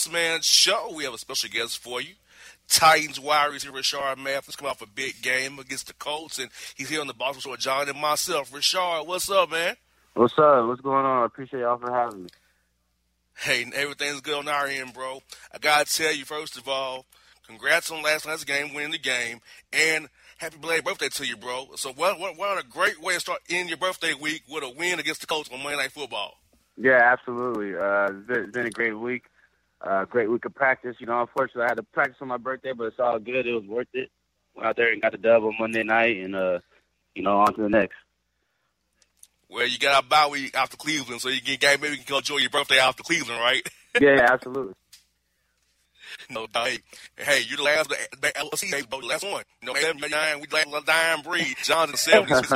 folks, are here on the Boss Man Show. We have a special guest for you. Titans wide receiver Rishard Matthews coming off a big game against the Colts, and he's here on the Boss Man Show with John and myself. Rishard, what's up, man? What's up? What's going on? I appreciate y'all for having me. Hey, everything's good on our end, bro. I gotta tell you, first of all, congrats on last night's game, winning the game, and happy belated birthday to you, bro. So, what, what, what a great way to start in your birthday week with a win against the Colts on Monday Night Football. Yeah, absolutely. Uh, it's been a great week. Uh, great week of practice. You know, unfortunately, I had to practice on my birthday, but it's all good. It was worth it. Went out there and got the dub on Monday night, and uh, you know, on to the next. Well, you got a bye week after Cleveland, so you can maybe you can go enjoy your birthday after Cleveland, right? yeah, absolutely. no, hey, hey, you're the last the, the LSC. The last one. You know, nine, we like dying breed. John's in the seventies.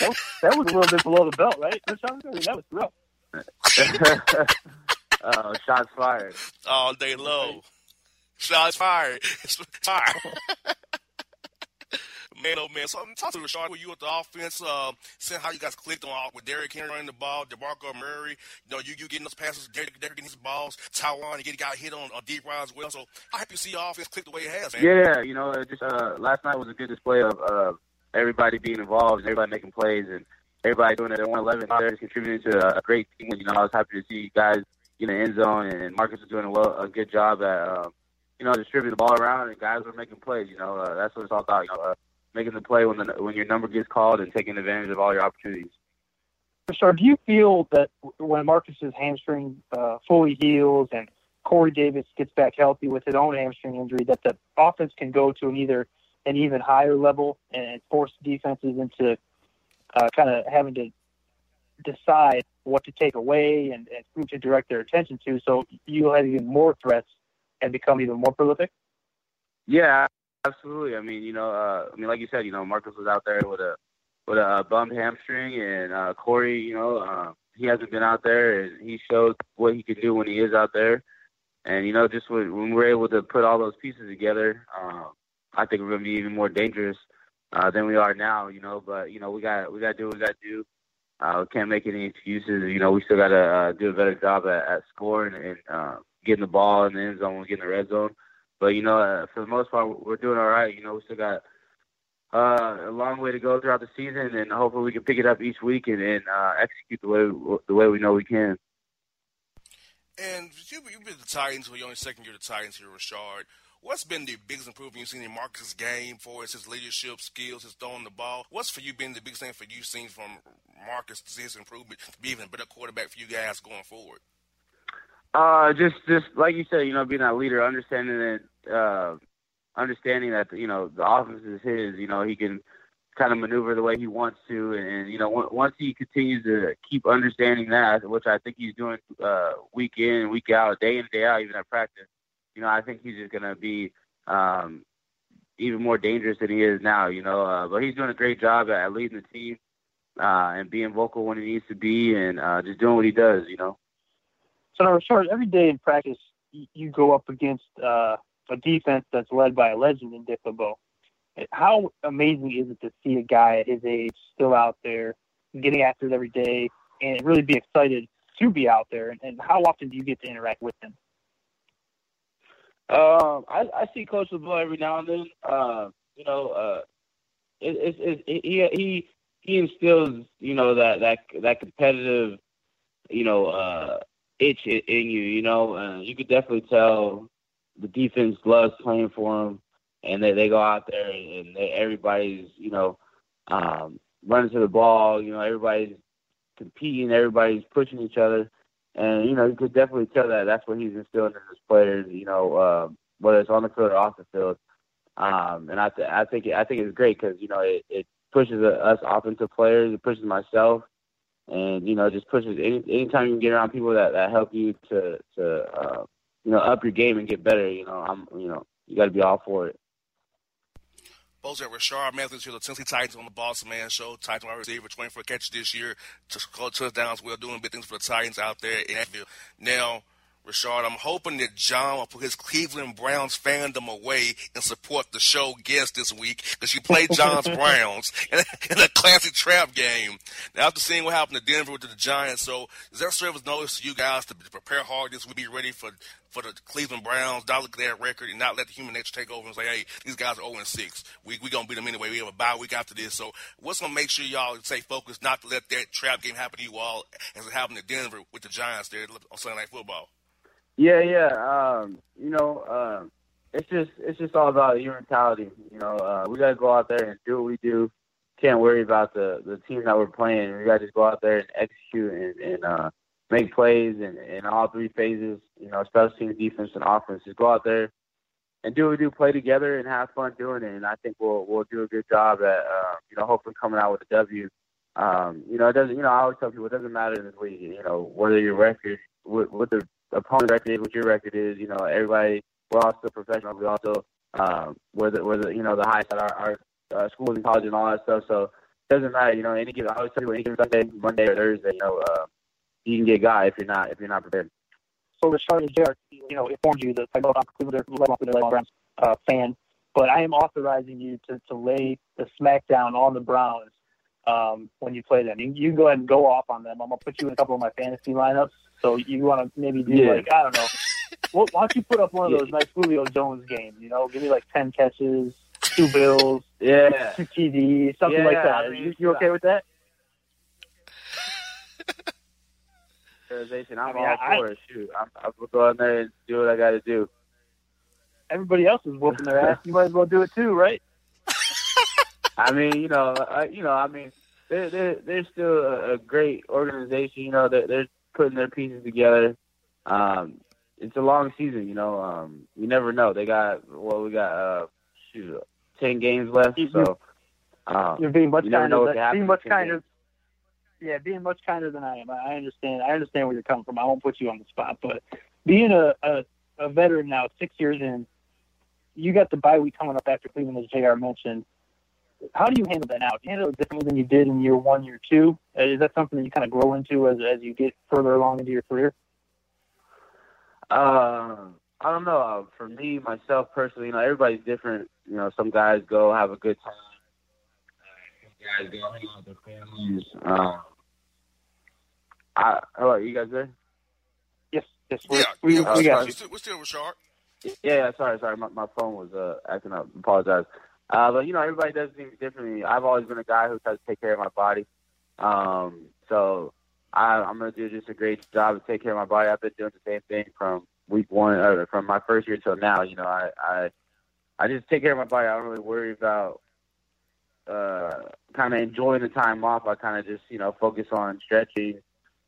that, that was a little bit below the belt, right? That was rough. Oh, shots fired. All day low. Shots fired. Fire. man, oh man. So talk to Rishard. Were you at the offense? Uh, seeing how you guys clicked on with Derrick Henry running the ball, DeMarco Murray. You know, you you getting those passes, Derrick, Derrick getting his balls, Taywan, you get got hit on a deep ride as well. So I hope you see your offense click the way it has, man. Yeah, you know, just uh, last night was a good display of uh, everybody being involved, and everybody making plays, and everybody doing it at 111 there, contributing to a great team. You know, I was happy to see you guys in the end zone, and Marcus was doing a, well, a good job at. Um, you know, distributing the ball around, and guys were making plays. You know, uh, that's what it's all about. You know, uh, making the play when the when your number gets called and taking advantage of all your opportunities. Sir, do you feel that when Marcus's hamstring uh, fully heals and Corey Davis gets back healthy with his own hamstring injury, that the offense can go to an either an even higher level and force defenses into uh, kind of having to decide what to take away and, and who to direct their attention to, so you have even more threats and become even more prolific? Yeah, Absolutely. I mean, you know, uh, I mean, like you said, you know, Marcus was out there with a with a bummed hamstring, and uh, Corey, you know, uh, he hasn't been out there, and he showed what he can do when he is out there. And you know, just when, when we're able to put all those pieces together, uh, I think we're gonna be even more dangerous uh, than we are now. You know, but you know, we got we got to do what we got to do. Uh, can't make any excuses. You know, we still got to uh, do a better job at, at scoring and uh, getting the ball in the end zone, getting the red zone. But you know, uh, for the most part, we're doing all right. You know, we still got uh, a long way to go throughout the season, and hopefully we can pick it up each week and, and uh, execute the way the way we know we can. And you, you've been the Titans, well, you're only second year the Titans here, Rishard. What's been the biggest improvement you've seen in Marcus' game for his leadership skills, his throwing the ball? What's for you been the biggest thing for you seen from Marcus his improvement to be even a better quarterback for you guys going forward? Uh, just just like you said, you know, being that leader, understanding that, uh, understanding that you know the offense is his. You know, he can kind of maneuver the way he wants to, and, and you know, w- once he continues to keep understanding that, which I think he's doing uh, week in, week out, day in, day out, even at practice. You know, I think he's just gonna be um, even more dangerous than he is now. You know, uh, but he's doing a great job at, at leading the team uh, and being vocal when he needs to be, and uh, just doing what he does. You know. So now, Richard, every day in practice, you go up against uh, a defense that's led by a legend in Dick How amazing is it to see a guy at his age still out there, getting after it every day, and really be excited to be out there? And how often do you get to interact with him? Um, I, I see Coach LeBeau every now and then. Uh, you know, uh, it, it, it, he he he instills you know that that that competitive, you know, uh, itch in you. You know, uh, you could definitely tell the defense loves playing for him, and they they go out there and they, everybody's you know um, running to the ball. You know, everybody's competing, everybody's pushing each other, and you know you could definitely tell that that's what he's instilling in his players. You know, uh, whether it's on the field or off the field. Um, and I, th- I think I think it's great because you know it, it pushes us offensive players, it pushes myself, and you know just pushes any anytime you get around people that that help you to to uh, you know up your game and get better. You know I'm you know you got to be all for it. At Rishard Matthews here, the Tennessee Titans on the Boss Man Show. Titans wide receiver, 24 catches this year, just called touchdowns. We're doing big things for the Titans out there in Nashville. Now, Rishard, I'm hoping that John will put his Cleveland Browns fandom away and support the show guest this week because you played John's Browns in a, in a, classic trap game. Now, after seeing what happened to Denver with the Giants, so is there service notice to you guys to prepare hard this week, be ready for for the Cleveland Browns, not look at their record and not let the human nature take over and say, hey, these guys are 0 and 6. We we gonna beat them anyway. We have a bye week after this. So what's gonna make sure y'all stay focused, not to let that trap game happen to you all as it happened to Denver with the Giants there on Sunday Night Football? Yeah, yeah. Um, you know, uh, it's just it's just all about your mentality. You know, uh, we gotta go out there and do what we do. Can't worry about the the team that we're playing. We gotta just go out there and execute and, and uh, make plays in, in all three phases. You know, special teams, defense, and offense. Just go out there and do what we do, play together, and have fun doing it. And I think we'll we'll do a good job at uh, you know hopefully coming out with a W. Um, you know, it doesn't. You know, I always tell people it doesn't matter in this league. You know, whether your record, what, what the opponent record is, what your record is. You know, everybody. We're all still professionals. We also um, we're the we're the you know the highest at our, our uh, schools and college and all that stuff. So it doesn't matter. You know, any given I always tell you any given Sunday, Monday or Thursday. You know, uh, you can get guy if you're not if you're not prepared. So the Charlotte JR, you know, informed you that I know I'm Cleveland Browns uh, fan, but I am authorizing you to, to lay the smackdown on the Browns um, when you play them. You, you go ahead and go off on them. I'm gonna put you in a couple of my fantasy lineups. So you want to maybe do yeah. like I don't know. well, why don't you put up one of those nice Julio Jones games? You know, give me like ten catches, two bills, yeah, two TDs, something yeah, like that. I mean, you, you okay with that? Organization, I'm I mean, all I, for it. Shoot, I'm, I'm gonna go in there and do what I got to do. Everybody else is whooping their ass. You might as well do it too, right? I mean, you know, I, you know, I mean, they're they're, they're still a, a great organization. You know, they're, they're putting their pieces together. Um, it's a long season, you know. Um, you never know. They got well, we got uh, shoot, ten games left, so um, you're being much kinder. Than, being much kinder. Yeah, being much kinder than I am. I understand. I understand where you're coming from. I won't put you on the spot, but being a, a, a veteran now, six years in, you got the bye week coming up after Cleveland, as Jr. mentioned. How do you handle that now? Do you handle it differently than you did in year one, year two? Uh, is that something that you kind of grow into as as you get further along into your career? Uh, I don't know. Uh, for me, myself personally, you know, everybody's different. You know, some guys go have a good time. Guys go hang out with their families. Um, I, hello, you guys there? Yes, yes, we're, yeah, we, yeah, we, we got you. We're still, with Shark. Yeah, yeah, sorry, sorry. My, my phone was uh, acting up. Apologize. Uh, but you know, everybody does things differently. I've always been a guy who tries to take care of my body. Um, so I, I'm gonna do just a great job to take care of my body. I've been doing the same thing from week one, or from my first year till now. You know, I, I, I just take care of my body. I don't really worry about uh, kind of enjoying the time off. I kind of just you know focus on stretching,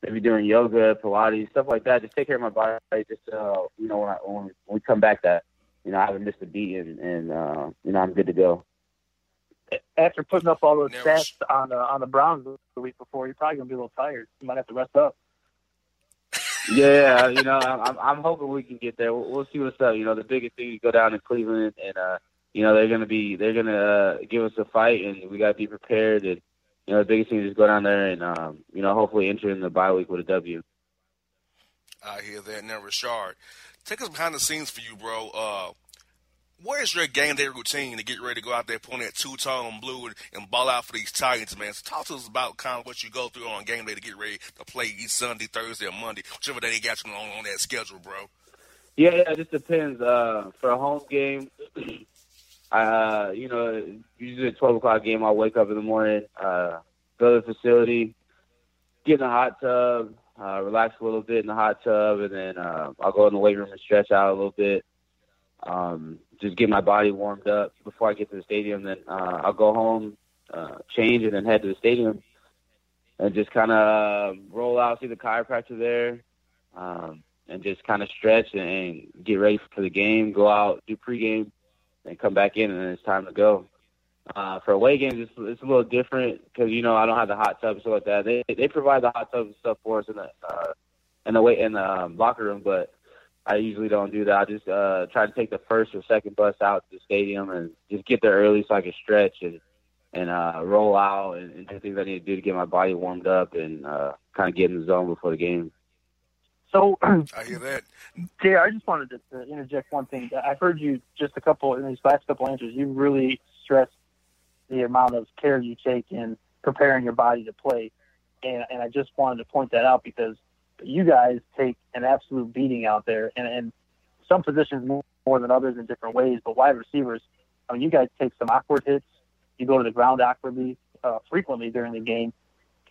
maybe doing yoga, Pilates, stuff like that. Just take care of my body. Just uh, you know when, I, when we come back that you know, I haven't missed a beat, and, and uh, you know, I'm good to go. After putting up all those Never. stats on the on the Browns the week before, you're probably gonna be a little tired. You might have to rest up. yeah, you know, I'm I'm hoping we can get there. We'll, we'll see what's up. You know, the biggest thing is go down to Cleveland, and uh, you know, they're gonna be they're gonna uh, give us a fight, and we gotta be prepared. And you know, the biggest thing is just go down there and um, you know, hopefully enter in the bye week with a W. I hear that. Now, Rishard, take us behind the scenes for you, bro. Uh, what is your game day routine to get ready to go out there pulling that two tone blue and, and, ball out for these Titans, man? So talk to us about kind of what you go through on game day to get ready to play each Sunday, Thursday, or Monday, whichever day they got you on, on that schedule, bro. Yeah, yeah, it just depends. Uh, for a home game, uh, you know, usually a twelve o'clock game, I'll wake up in the morning, uh, go to the facility, get in the hot tub, uh, relax a little bit in the hot tub, and then uh, I'll go in the weight room and stretch out a little bit. Um, just get my body warmed up before I get to the stadium. Then uh, I'll go home, uh, change, and then head to the stadium and just kind of roll out, see the chiropractor there, um, and just kind of stretch and, and get ready for the game. Go out, do pregame, and come back in, and then it's time to go. Uh, for away games, it's, it's a little different because you know I don't have the hot tub and stuff like that. They they provide the hot tub and stuff for us in the uh, in the way in the um, locker room, but I usually don't do that. I just uh, try to take the first or second bus out to the stadium and just get there early so I can stretch and and uh, roll out and, and do things I need to do to get my body warmed up and uh, kind of get in the zone before the game. So I hear that. Jay, I just wanted to, to interject one thing. I've heard you just a couple in these last couple answers. You really stressed the amount of care you take in preparing your body to play, and and I just wanted to point that out because you guys take an absolute beating out there, and and some positions more, more than others in different ways. But wide receivers, I mean, you guys take some awkward hits. You go to the ground awkwardly uh, frequently during the game.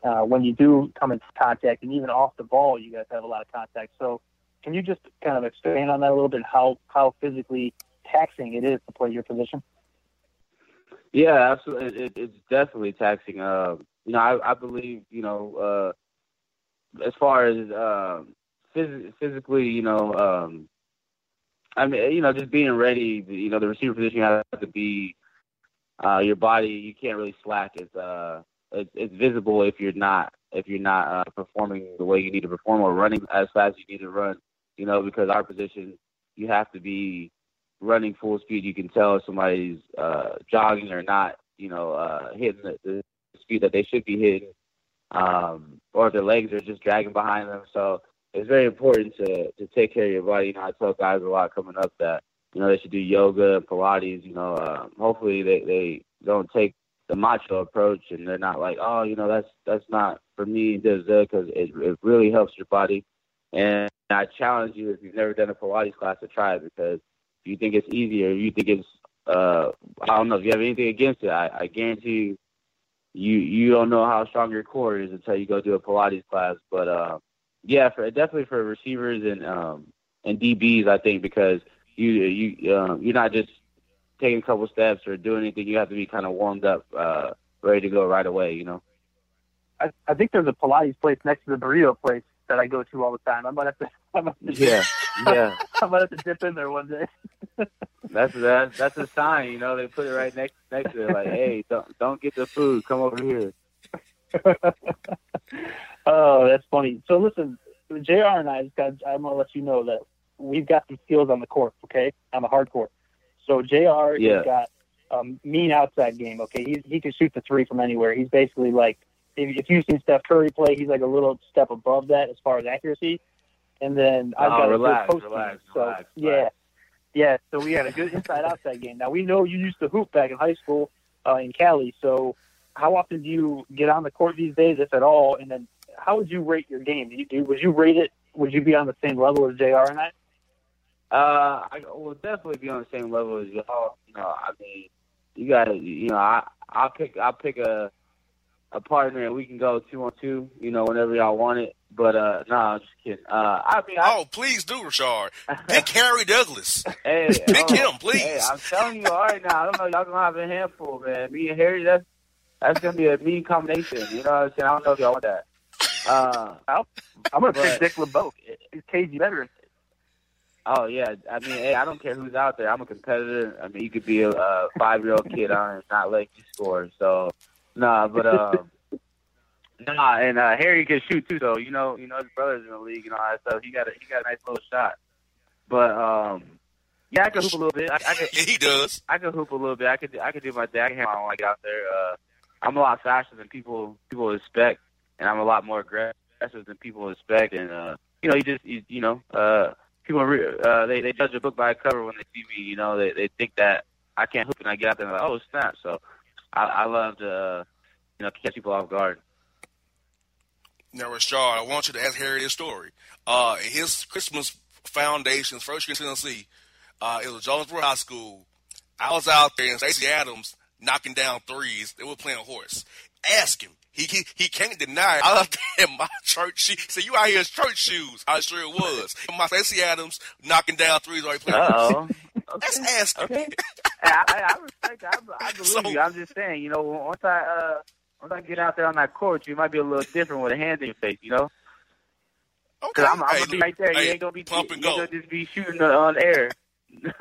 Uh, when you do come into contact, and even off the ball, you guys have a lot of contact. So, can you just kind of expand on that a little bit? How how physically taxing it is to play your position? Yeah, absolutely. It, it's definitely taxing. Uh, you know, I, I believe you know, uh, as far as uh, phys- physically, you know, um, I mean, you know, just being ready. You know, the receiver position have to be uh, your body. You can't really slack. It's uh, it's, it's visible if you're not if you're not uh, performing the way you need to perform or running as fast as you need to run. You know, because our position, you have to be running full speed. You can tell if somebody's uh, jogging or not. You know, uh, hitting the, the speed that they should be hitting, um, or if their legs are just dragging behind them. So it's very important to to take care of your body. You know, I tell guys a lot coming up that you know they should do yoga and Pilates. You know, uh, hopefully they they don't take the macho approach and they're not like, oh, you know, that's that's not for me, because it it really helps your body. And I challenge you if you've never done a Pilates class to try it because if you think it's easier, you think it's uh I don't know if you have anything against it. I, I guarantee you you you don't know how strong your core is until you go do a Pilates class. But uh yeah, for definitely for receivers and um and DBs I think because you you um, you're not just taking a couple steps or doing anything, you have to be kind of warmed up, uh, ready to go right away. You know. I, I think there's a Pilates place next to the burrito place that I go to all the time. I might have to. I might have to yeah, yeah. I might have to dip in there one day. that's that's that's a sign, you know. They put it right next next to it, like, hey, don't don't get the food. Come over here. oh, that's funny. So listen, Jr. and I just got. I'm gonna let you know that we've got some skills on the court. Okay, on the hard court. So Jr. Yeah. has got um, mean outside game. Okay, he he can shoot the three from anywhere. He's basically like if, if you've seen Steph Curry play, he's like a little step above that as far as accuracy. And then I've oh, got relax, a good post relax, game. So relax, yeah, yeah. So we had a good inside outside game. Now we know you used to hoop back in high school uh, in Cali. So how often do you get on the court these days, if at all? And then how would you rate your game? Do you, do, would you rate it? Would you be on the same level as Jr. and I? Uh, I will definitely be on the same level as y'all. You know, I mean, you got to, you know, I I'll pick I'll pick a a partner and we can go two on two. You know, whenever y'all want it. But uh, no, I'm just kidding. Uh, I mean, I, Oh, please do, Rishard. Pick Harry Douglas. hey, Pick oh, him, please. Hey, I'm telling you, all right now. I don't know, y'all gonna have a handful, man. Me and Harry, that's that's gonna be a mean combination. You know what I'm saying? I don't know if y'all want that. Uh, I'm gonna But- pick Dick LeBeau. He's KG veteran. Oh yeah, I mean, hey, I don't care who's out there. I'm a competitor. I mean, you could be a, a five year old kid on and not let you score. So, nah, but um, nah, and uh, Harry can shoot too. So you know, you know his brother's in the league and all that stuff. He got a he got a nice little shot. But um, yeah, I can hoop a little bit. I, I could Yeah, he does. I could hoop a little bit. I could I could do my thing. I can handle my get out there. Uh, I'm a lot faster than people people expect, and I'm a lot more aggressive than people expect. And uh, you know, you just you, you know, uh, people uh, they they judge a book by a cover when they see me. You know, they they think that I can't hoop, and I get out there and like, oh snap. So I, I love to uh, you know catch people off guard. Now, Rishard, I want you to ask Harry his story. Uh, his Christmas Foundation's first year in Tennessee, uh, it was Jonesboro High School. I was out there and Stacy Adams knocking down threes. They were playing a horse. Ask him. He he, he can't deny it. I left in my church shoes. Say you out here in church shoes. I sure it was. My Stacy Adams knocking down threes while he playing. Uh oh. Let's ask. Okay. I, I, I respect. I, I believe So- you. I'm just saying. You know, once I uh, once I get out there on that court, you might be a little different with a hand in your face. You know. Okay. I'm, I'm Hey, gonna be right there. hey, you ain't gonna be pump you and ain't go. gonna just be shooting on air.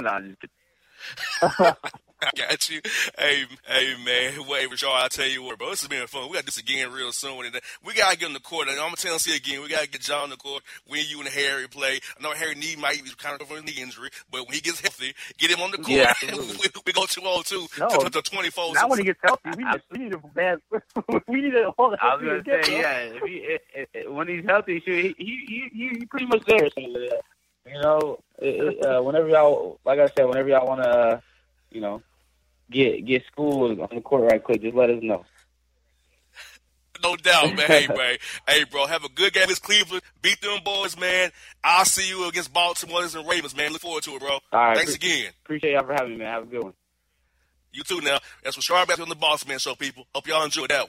no, I'm just kidding. I got you. Hey, hey, man. Wait, Rishard, I'll tell you what, bro. This has been fun. We got this again real soon. And we got to get in the court. And I'm going to tell you again, we got to get John in the court when you and Harry play. I know Harry knee might be kind of from a knee injury, but when he gets healthy, get him on the court. Yeah, we, we go 2 0 2 no, to, to 24. Not when he gets healthy. We, just, we need a bad. we need a whole I was going to say, yeah. If he, it, it, when he's healthy, he, he, he, he pretty much there. So, uh, you know, it, uh, whenever y'all, like I said, whenever y'all want to, uh, you know, get get school on the court right quick, just let us know. No doubt, man. hey, man. Hey, bro. Have a good game against Cleveland. Beat them boys, man. I'll see you against Baltimore and Ravens, man. Look forward to it, bro. All right. Thanks pre- again. Appreciate y'all for having me, man. Have a good one. You too, now. That's what Sharp back on the Boss Man Show, people. Hope y'all enjoyed that.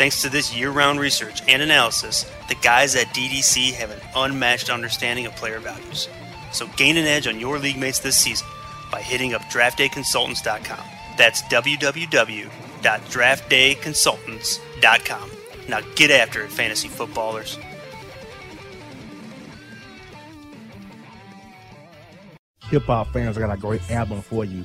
Thanks to this year round research and analysis, the guys at DDC have an unmatched understanding of player values. So gain an edge on your league mates this season by hitting up draftdayconsultants.com. That's www.draftdayconsultants.com. Now get after it, fantasy footballers. Hip hop fans, I got a great album for you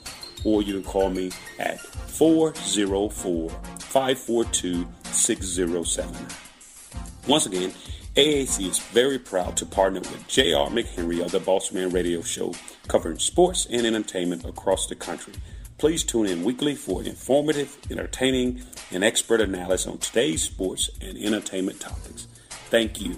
Or you can call me at 404 542 6079. Once again, AAC is very proud to partner with J.R. McHenry of the Boss Man Radio Show, covering sports and entertainment across the country. Please tune in weekly for informative, entertaining, and expert analysis on today's sports and entertainment topics. Thank you.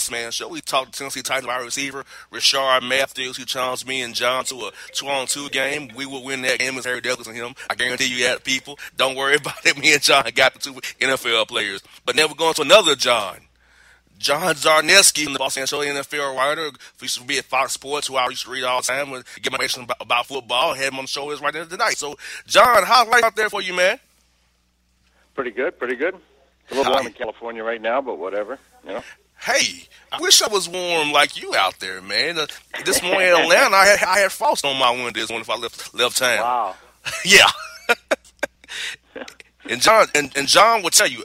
Boss Man Show. We talked to Tennessee Titans wide receiver Rishard Matthews, who challenged me and John to a two-on-two game. We will win that game with Harry Douglas and him. I guarantee you that, people. Don't worry about it. Me and John got the two NFL players. But now we're going to another John. John Czarnecki from the Boston Show, NFL writer, used to be at Fox Sports, who I used to read all the time and get my information about, about football. Had him on the show is right there tonight. So, John, how's life out there for you, man? Pretty good, pretty good. It's a little warm in California right now, but whatever, you know. Hey, I wish I was warm like you out there, man. Uh, this morning in Atlanta, I had, I had frost on my window this morning if I left left town. Wow. yeah. and John and, and John will tell you,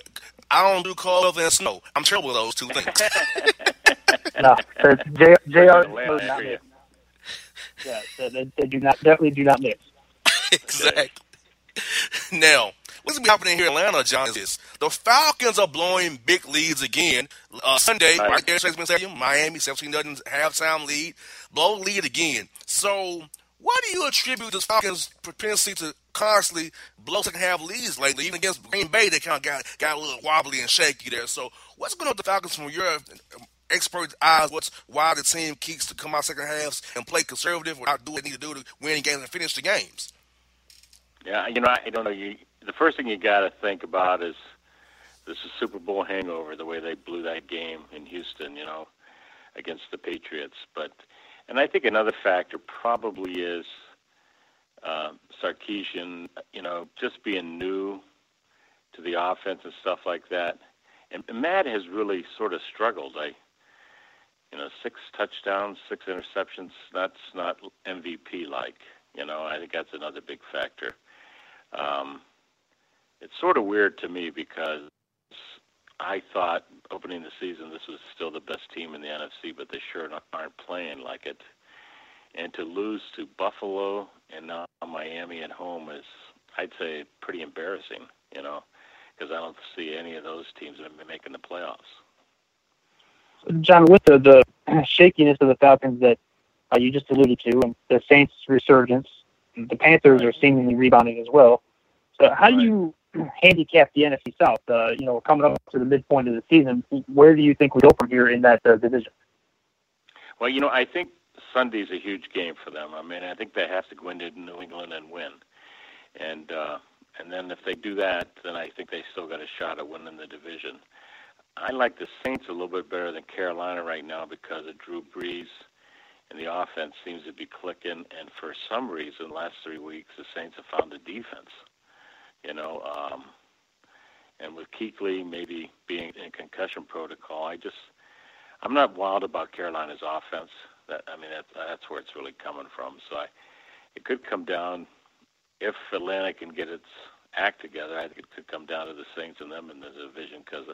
I don't do cold and snow. I'm terrible with those two things. no, J, JR not mix. Yeah, they, they do not definitely do not mix. exactly. Now, what's been happening here in Atlanta, John, is this. The Falcons are blowing big leads again. Uh, Sunday, right, right there at Stadium, Miami, 17 nothing halftime lead. Blow lead again. So, what do you attribute this Falcons' propensity to constantly blow second half leads lately? Even against Green Bay, they kind of got, got a little wobbly and shaky there. So, what's going on with the Falcons from your expert eyes? What's why the team keeps to come out second halves and play conservative without doing what they need to do to win games and finish the games? Yeah, you know, I don't know. You the first thing you got to think about is this is Super Bowl hangover, the way they blew that game in Houston, you know, against the Patriots. But and I think another factor probably is uh, Sarkisian, you know, just being new to the offense and stuff like that. And Matt has really sort of struggled. I, you know, six touchdowns, six interceptions. That's not MVP like. You know, I think that's another big factor. Um, it's sort of weird to me because I thought opening the season this was still the best team in the NFC, but they sure aren't playing like it. And to lose to Buffalo and now Miami at home is, I'd say, pretty embarrassing. You know, because I don't see any of those teams making the playoffs. John, with the, the shakiness of the Falcons that uh, you just alluded to, and the Saints' resurgence, the Panthers are seemingly rebounding as well. So, how do you handicap the NFC South. Uh, you know, coming up to the midpoint of the season, where do you think we go from here in that uh, division? Well, you know, I think Sunday's a huge game for them. I mean, I think they have to go into New England and win, and uh, and then if they do that, then I think they still got a shot at winning the division. I like the Saints a little bit better than Carolina right now because of Drew Brees, and the offense seems to be clicking. And for some reason, last three weeks, the Saints have found the defense you know. Um, and with Kuechly maybe being in concussion protocol, I just I'm not wild about Carolina's offense. That I mean that, that's where it's really coming from. So I, it could come down if Atlanta can get its act together. I think it could come down to the Saints and them in the division because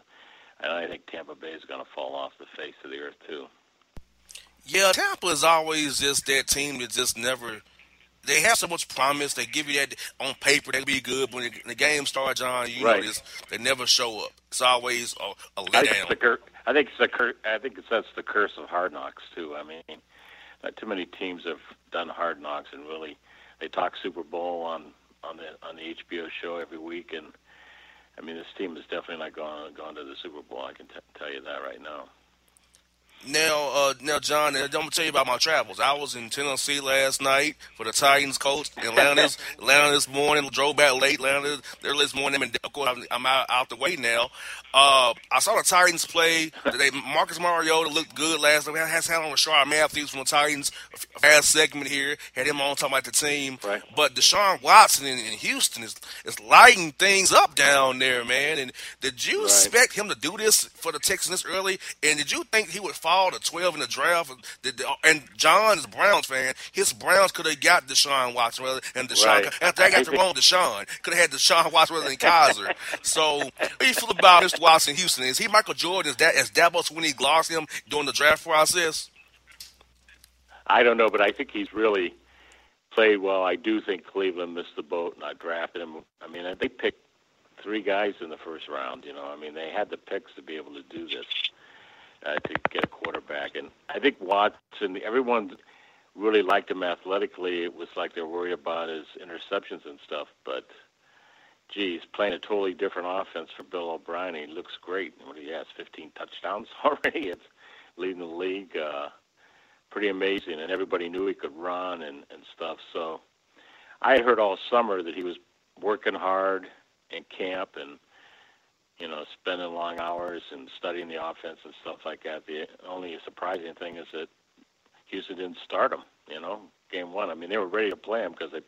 I think Tampa Bay is going to fall off the face of the earth too. Yeah, Tampa is always just that team that just never they have so much promise. They give you that on paper they'll be good, but when the game starts, John, you right. know they never show up. It's always a, a letdown. I think, it's the, I think it's the cur- I think it's, that's the curse of hard knocks too. I mean, not too many teams have done hard knocks and really they talk Super Bowl on on the on the HBO show every week, and I mean this team is definitely not going going to the Super Bowl. I can t- tell you that right now. Now, uh, now, John, I'm gonna tell you about my travels. I was in Tennessee last night for the Titans coach. Atlanta, Atlanta this morning. Drove back late. Atlanta there this morning. And of course, I'm out, out the way now. Uh, I saw the Titans play. They, Marcus Mariota looked good last night. We had on Rishard Matthews from the Titans. Fast segment here. Had him on talking about the team. Right. But Deshaun Watson in, in Houston is is lighting things up down there, man. And did you Right. expect him to do this for the Texans this early? And did you think he would fall to 12 in the draft? And John is a Browns fan. His Browns could have got Deshaun Watson rather and Deshaun. Right. After they got the wrong Deshaun, could have had Deshaun Watson rather than Kizer. So, what do you feel about Mr. Watson Houston? Is he Michael Jordan? Is that as Dabo Swinney glossed him during the draft process? I don't know, but I think he's really played well. I do think Cleveland missed the boat not drafting him. I mean, they picked three guys in the first round. You know, I mean, they had the picks to be able to do this uh, to get a quarterback. And I think Watson, everyone really liked him athletically. It was like they're worried about his interceptions and stuff, but. Geez, playing a totally different offense for Bill O'Brien. He looks great. What he has, 15 touchdowns already. It's leading the league. Uh, pretty amazing, and everybody knew he could run and and stuff. So I had heard all summer that he was working hard in camp and you know spending long hours and studying the offense and stuff like that. The only surprising thing is that Houston didn't start him. You know, game one. I mean, they were ready to play him because they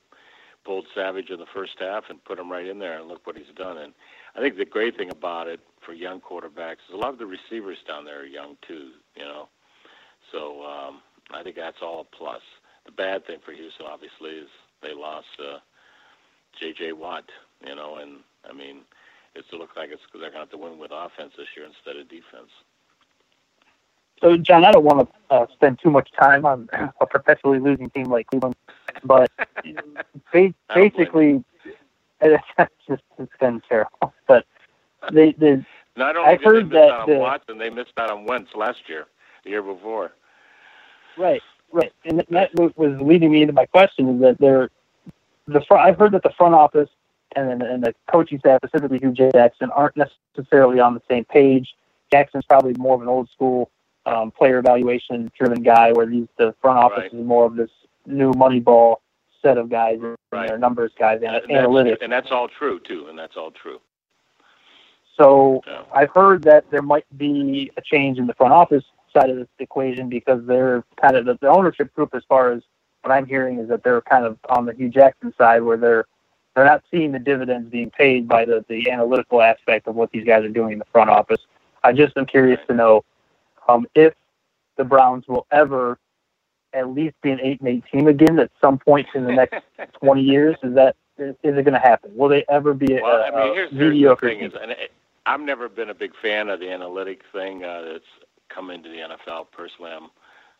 pulled Savage in the first half and put him right in there, and look what he's done. And I think the great thing about it for young quarterbacks is a lot of the receivers down there are young too. You know, so um, I think that's all a plus. The bad thing for Houston, obviously, is they lost uh, J.J. Watt. You know, and I mean, it's to look like it's they're going to have to win with offense this year instead of defense. So, John, I don't want to uh, spend too much time on a perpetually losing team like Cleveland, but ba- basically, it's just it's been terrible. But they, they Not only I've did they heard miss that out on the- Watson, they missed out on Wentz last year, the year before. Right, right, and that was was leading me into my question is that they're the front. I've heard that the front office and then and the coaching staff, specifically Hue Jackson, aren't necessarily on the same page. Jackson's probably more of an old school um, player evaluation driven guy, where these the front office Right. is more of this new money ball set of guys Right. their numbers guys and And analytics. that's, and that's all true too, and that's all true. So Yeah. I've heard that there might be a change in the front office side of this equation because they're kind of the, the ownership group, as far as what I'm hearing, is that they're kind of on the Hue Jackson side where they're they're not seeing the dividends being paid by the, the analytical aspect of what these guys are doing in the front office. I just am curious to know um, if the Browns will ever at least be an eight and eight team again at some point in the next 20 years. Is that is it going to happen? Will they ever be a, Well, I mean, here's, here's the mediocre thing: team? is, and it, I've never been a big fan of the analytic thing uh, that's come into the NFL. Personally, I'm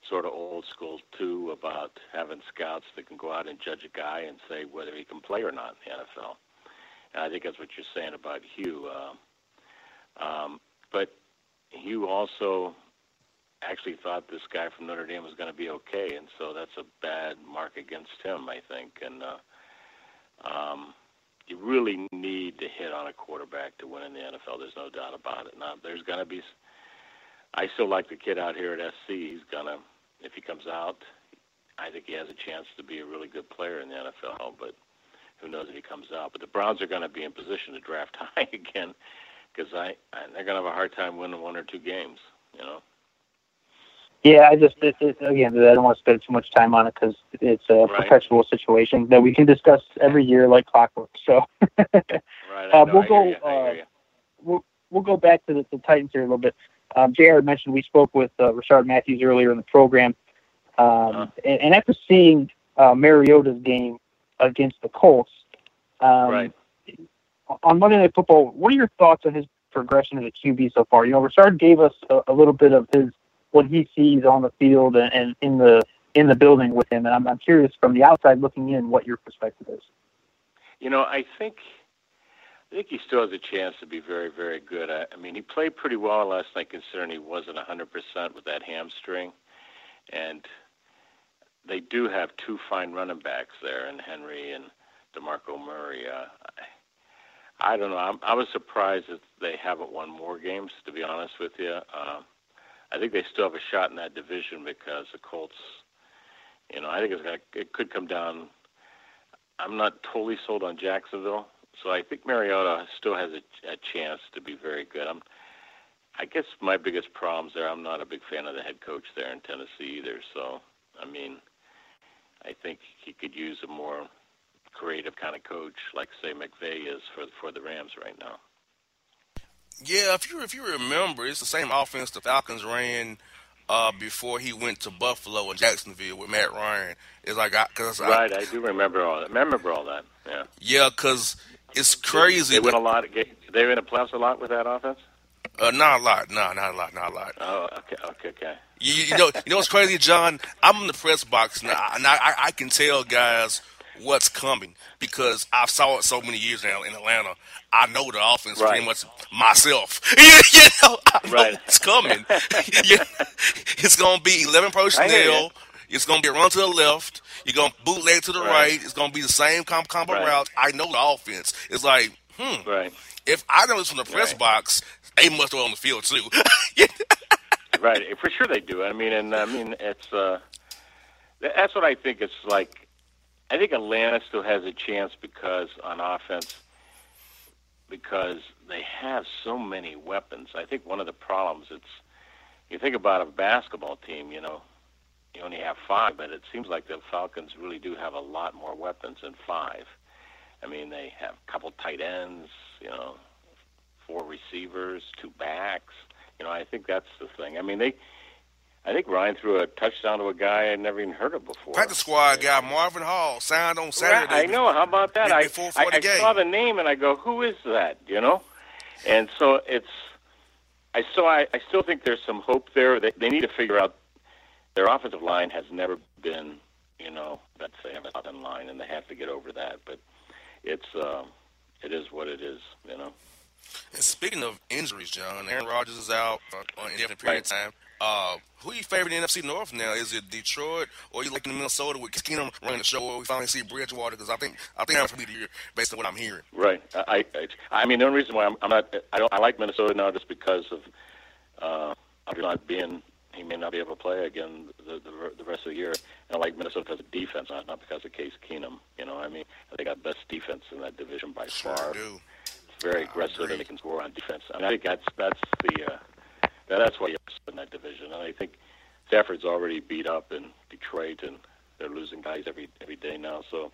sort of old school too about having scouts that can go out and judge a guy and say whether he can play or not in the NFL. And I think that's what you're saying about Hue. Uh, um, but Hue also actually thought this guy from Notre Dame was going to be okay, and so that's a bad mark against him, I think. And uh, um, you really need to hit on a quarterback to win in the NFL. There's no doubt about it. Now, there's going to be. I still like the kid out here at SC. He's gonna, if he comes out, I think he has a chance to be a really good player in the NFL. But who knows if he comes out? But the Browns are going to be in position to draft high again because I, I they're going to have a hard time winning one or two games. You know. Yeah, I just it, it, again, I don't want to spend too much time on it because it's a Right. perpetual situation that we can discuss every year like clockwork. So Right. Uh, we'll go, Hear you, I hear uh, we'll we'll go back to the, the Titans here a little bit. Um, Jr. mentioned we spoke with uh, Richard Matthews earlier in the program, um, Uh-huh. and, and after seeing uh, Mariota's game against the Colts, um, Right. on Monday Night Football, what are your thoughts on his progression as a QB so far? You know, Richard gave us a, a little bit of his what he sees on the field and, and in the in the building with him, and I'm, I'm curious from the outside looking in what your perspective is. You know, I think I think he still has a chance to be very, very good. I, I mean, he played pretty well last night, considering he wasn't 100% with that hamstring, and they do have two fine running backs there, and Henry and Demarco Murray. Uh, I, I don't know. I'm, I was surprised that they haven't won more games. To be honest with you, uh, I think they still have a shot in that division because the Colts. You know, I think it's gonna it could come down. I'm not totally sold on Jacksonville, so I think Mariota still has a, a chance to be very good. I'm. I guess my biggest problems there. I'm not a big fan of the head coach there in Tennessee either. So, I mean, I think he could use a more creative kind of coach, like say McVay is for for the Rams right now. Yeah, if you if you remember, it's the same offense the Falcons ran uh, before he went to Buffalo and Jacksonville with Matt Ryan. It's like I, cause right, I, I do remember all that. Remember all that. Yeah. Yeah, because it's crazy. They, they win a lot. They win the playoffs a lot with that offense. Uh, not a lot. No, not a lot. Not a lot. Oh, okay, okay, okay. You, you know, you know what's crazy, John? I'm in the press box now, and I, I can tell guys what's coming because I've saw it so many years now in Atlanta. I know the offense right. pretty much myself. you know, I know right. it's coming. yeah. It's going to be 11 personnel. It's going to be a run to the left. You're going to bootleg to the right. right. It's going to be the same comp combo right. route. I know the offense. It's like, hmm. Right. If I know this from the press right. box, they must go on the field too. right. For sure they do. I mean, and I mean, it's uh, that's what I think. It's like I think Atlanta still has a chance because on offense, because they have so many weapons. I think one of the problems it's you think about a basketball team, you know, you only have five, but it seems like the Falcons really do have a lot more weapons than five. I mean, they have a couple tight ends, you know, four receivers, two backs. You know, I think that's the thing. I mean, they I think Ryan threw a touchdown to a guy I'd never even heard of before. Practice squad guy Marvin Hall signed on Saturday. I know. How about that? I, I, I saw the name and I go, "Who is that?" You know, and so it's. I so I, I still think there's some hope there. They, they need to figure out their offensive line has never been, you know, let's say a top line, and they have to get over that. But it's uh, it is what it is, you know. And speaking of injuries, John, Aaron Rodgers is out for an indefinite period of time. Uh, who are you favorite in the NFC North now? Is it Detroit or you like in Minnesota with Keenum running the show? Or we finally see Bridgewater because I think I think that's going to be the year based on what I'm hearing. Right. I I, I mean the only reason why I'm, I'm not I don't I like Minnesota now just because of uh, I'm not being he may not be able to play again the the, the rest of the year. And I like Minnesota because of defense, not not because of Case Keenum. You know, I mean they got best defense in that division by sure far. Do. It's very aggressive and they can score on defense. I mean I think that's that's the uh, that's why you're in that division. And I think Stafford's already beat up in Detroit, and they're losing guys every every day now. So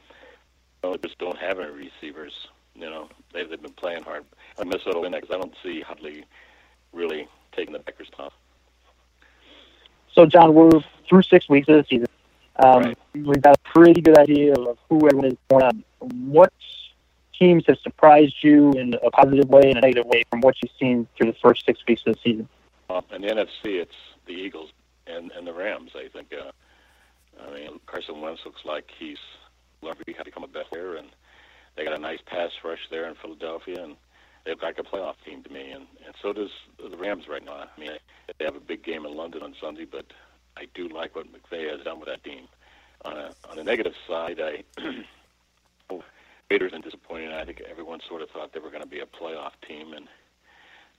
you know, they just don't have any receivers. You know, they've, they've been playing hard. I Minnesota win that because I don't see Hundley really taking the Packers' top. So, John, we're through six weeks of the season. Um, right. We've got a pretty good idea of who everyone is going on. What teams have surprised you in a positive way and a negative way from what you've seen through the first six weeks of the season? Uh, in the NFC, it's the Eagles and and the Rams. I think. Uh, I mean, Carson Wentz looks like he's learned how to become a better player, and they got a nice pass rush there in Philadelphia, and they look like a playoff team to me, and and so does the Rams right now. I mean, they have a big game in London on Sunday, but I do like what McVay has done with that team. On a on the negative side, I. Raiders are disappointing. I think everyone sort of thought they were going to be a playoff team, and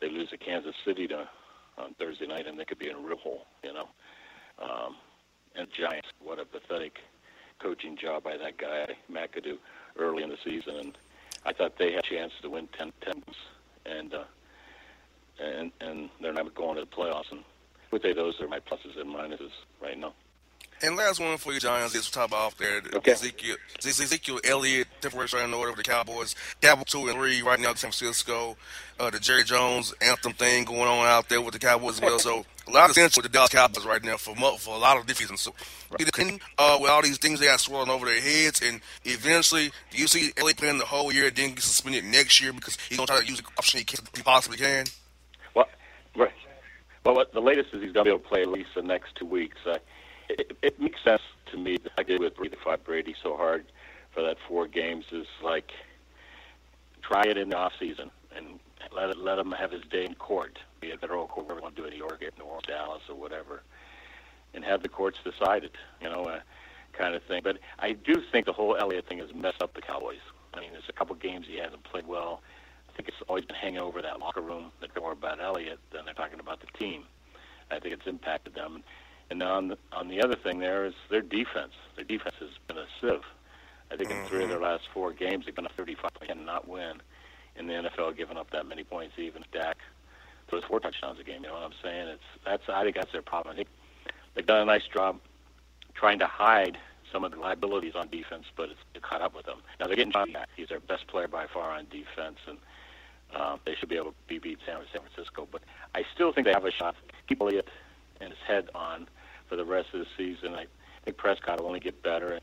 they lose to Kansas City to on Thursday night, and they could be in a real hole, you know. Um, and Giants, what a pathetic coaching job by that guy McAdoo early in the season, and I thought they had a chance to win 10 10 and uh, and and they're not going to the playoffs. And I would say those are my pluses and minuses right now. And last one for you, Giants, is top off there. Okay. Ezekiel, Ezekiel Elliott, temporary starting order for the Cowboys. Cowboys two and three right now in San Francisco. Uh, the Jerry Jones anthem thing going on out there with the Cowboys as well. So a lot of sense with the Dallas Cowboys right now for for a lot of defense. So uh, with all these things they got swirling over their heads, and eventually, do you see Elliott playing the whole year, then get suspended next year because he's gonna try to use the option he, can, he possibly can? Right. Well, what, the latest is he's gonna be able to play at least the next two weeks. Uh, it, it makes sense to me. The fact that with Brady fought Brady so hard for that four games is like try it in the off season and let it, let him have his day in court, be it federal court, wherever you want to do it, New York, New Orleans, Dallas, or whatever, and have the courts decide it. You know, uh, kind of thing. But I do think the whole Elliott thing has messed up the Cowboys. I mean, there's a couple games he hasn't played well. Think it's always been hanging over that locker room. They're more about Elliott than they're talking about the team. I think it's impacted them. And on the, on the other thing there is their defense. Their defense has been a sieve. I think in three of mm-hmm. their last four games, they've been a 35 point not win in the NFL, giving up that many points. Even Dak throws four touchdowns a game. You know what I'm saying? It's that's I think that's their problem. I think they've done a nice job trying to hide some of the liabilities on defense, but it's, it's caught up with them. Now they're getting Johnny back. He's their best player by far on defense, and um, they should be able to be beat San, Francisco. But I still think they have a shot. Keep Elliott and his head on for the rest of the season. I think Prescott will only get better.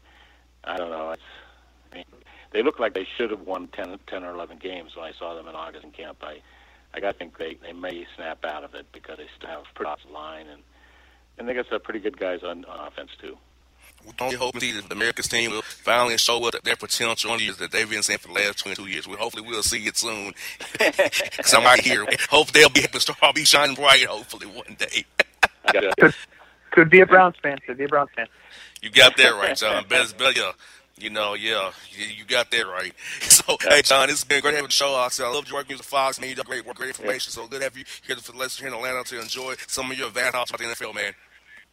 I don't know. It's, I mean, they look like they should have won 10, 10 or 11 games when I saw them in August in camp. I, I got to think they, they may snap out of it because they still have a pretty line and and they got some pretty good guys on, on offense too we only hope see the America's team will finally show up their potential on years that they've been saying for the last 22 years. We hopefully we'll see it soon. Because I'm out here. Hope they'll be able to start be shining bright. Hopefully one day. could, could be a Browns fan. Could be a Browns fan. You got that right, John. Best, best, yeah. You know, yeah, you got that right. So, hey, John, it's been great having the show. I love your work with Fox, man. You do great work, great information. So good to have you here for the listeners here in Atlanta to enjoy some of your advanced thoughts about the NFL, man.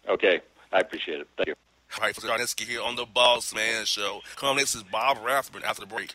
Okay, I appreciate it. Thank you. All right, for Czarnecki here on the Boss Man Show. Come next is Bob Rathbun after the break.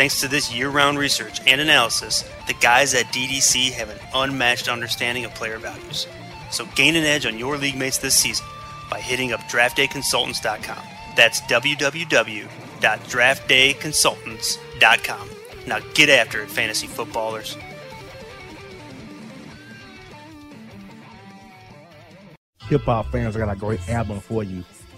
Thanks to this year round research and analysis, the guys at DDC have an unmatched understanding of player values. So gain an edge on your league mates this season by hitting up draftdayconsultants.com. That's www.draftdayconsultants.com. Now get after it, fantasy footballers. Hip hop fans, I got a great album for you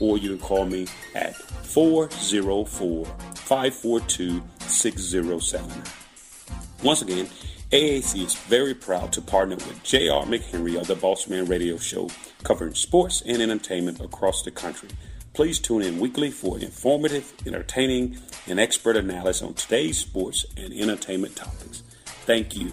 Or you can call me at 404 542 6079. Once again, AAC is very proud to partner with J.R. McHenry of the Bossman Radio Show, covering sports and entertainment across the country. Please tune in weekly for informative, entertaining, and expert analysis on today's sports and entertainment topics. Thank you.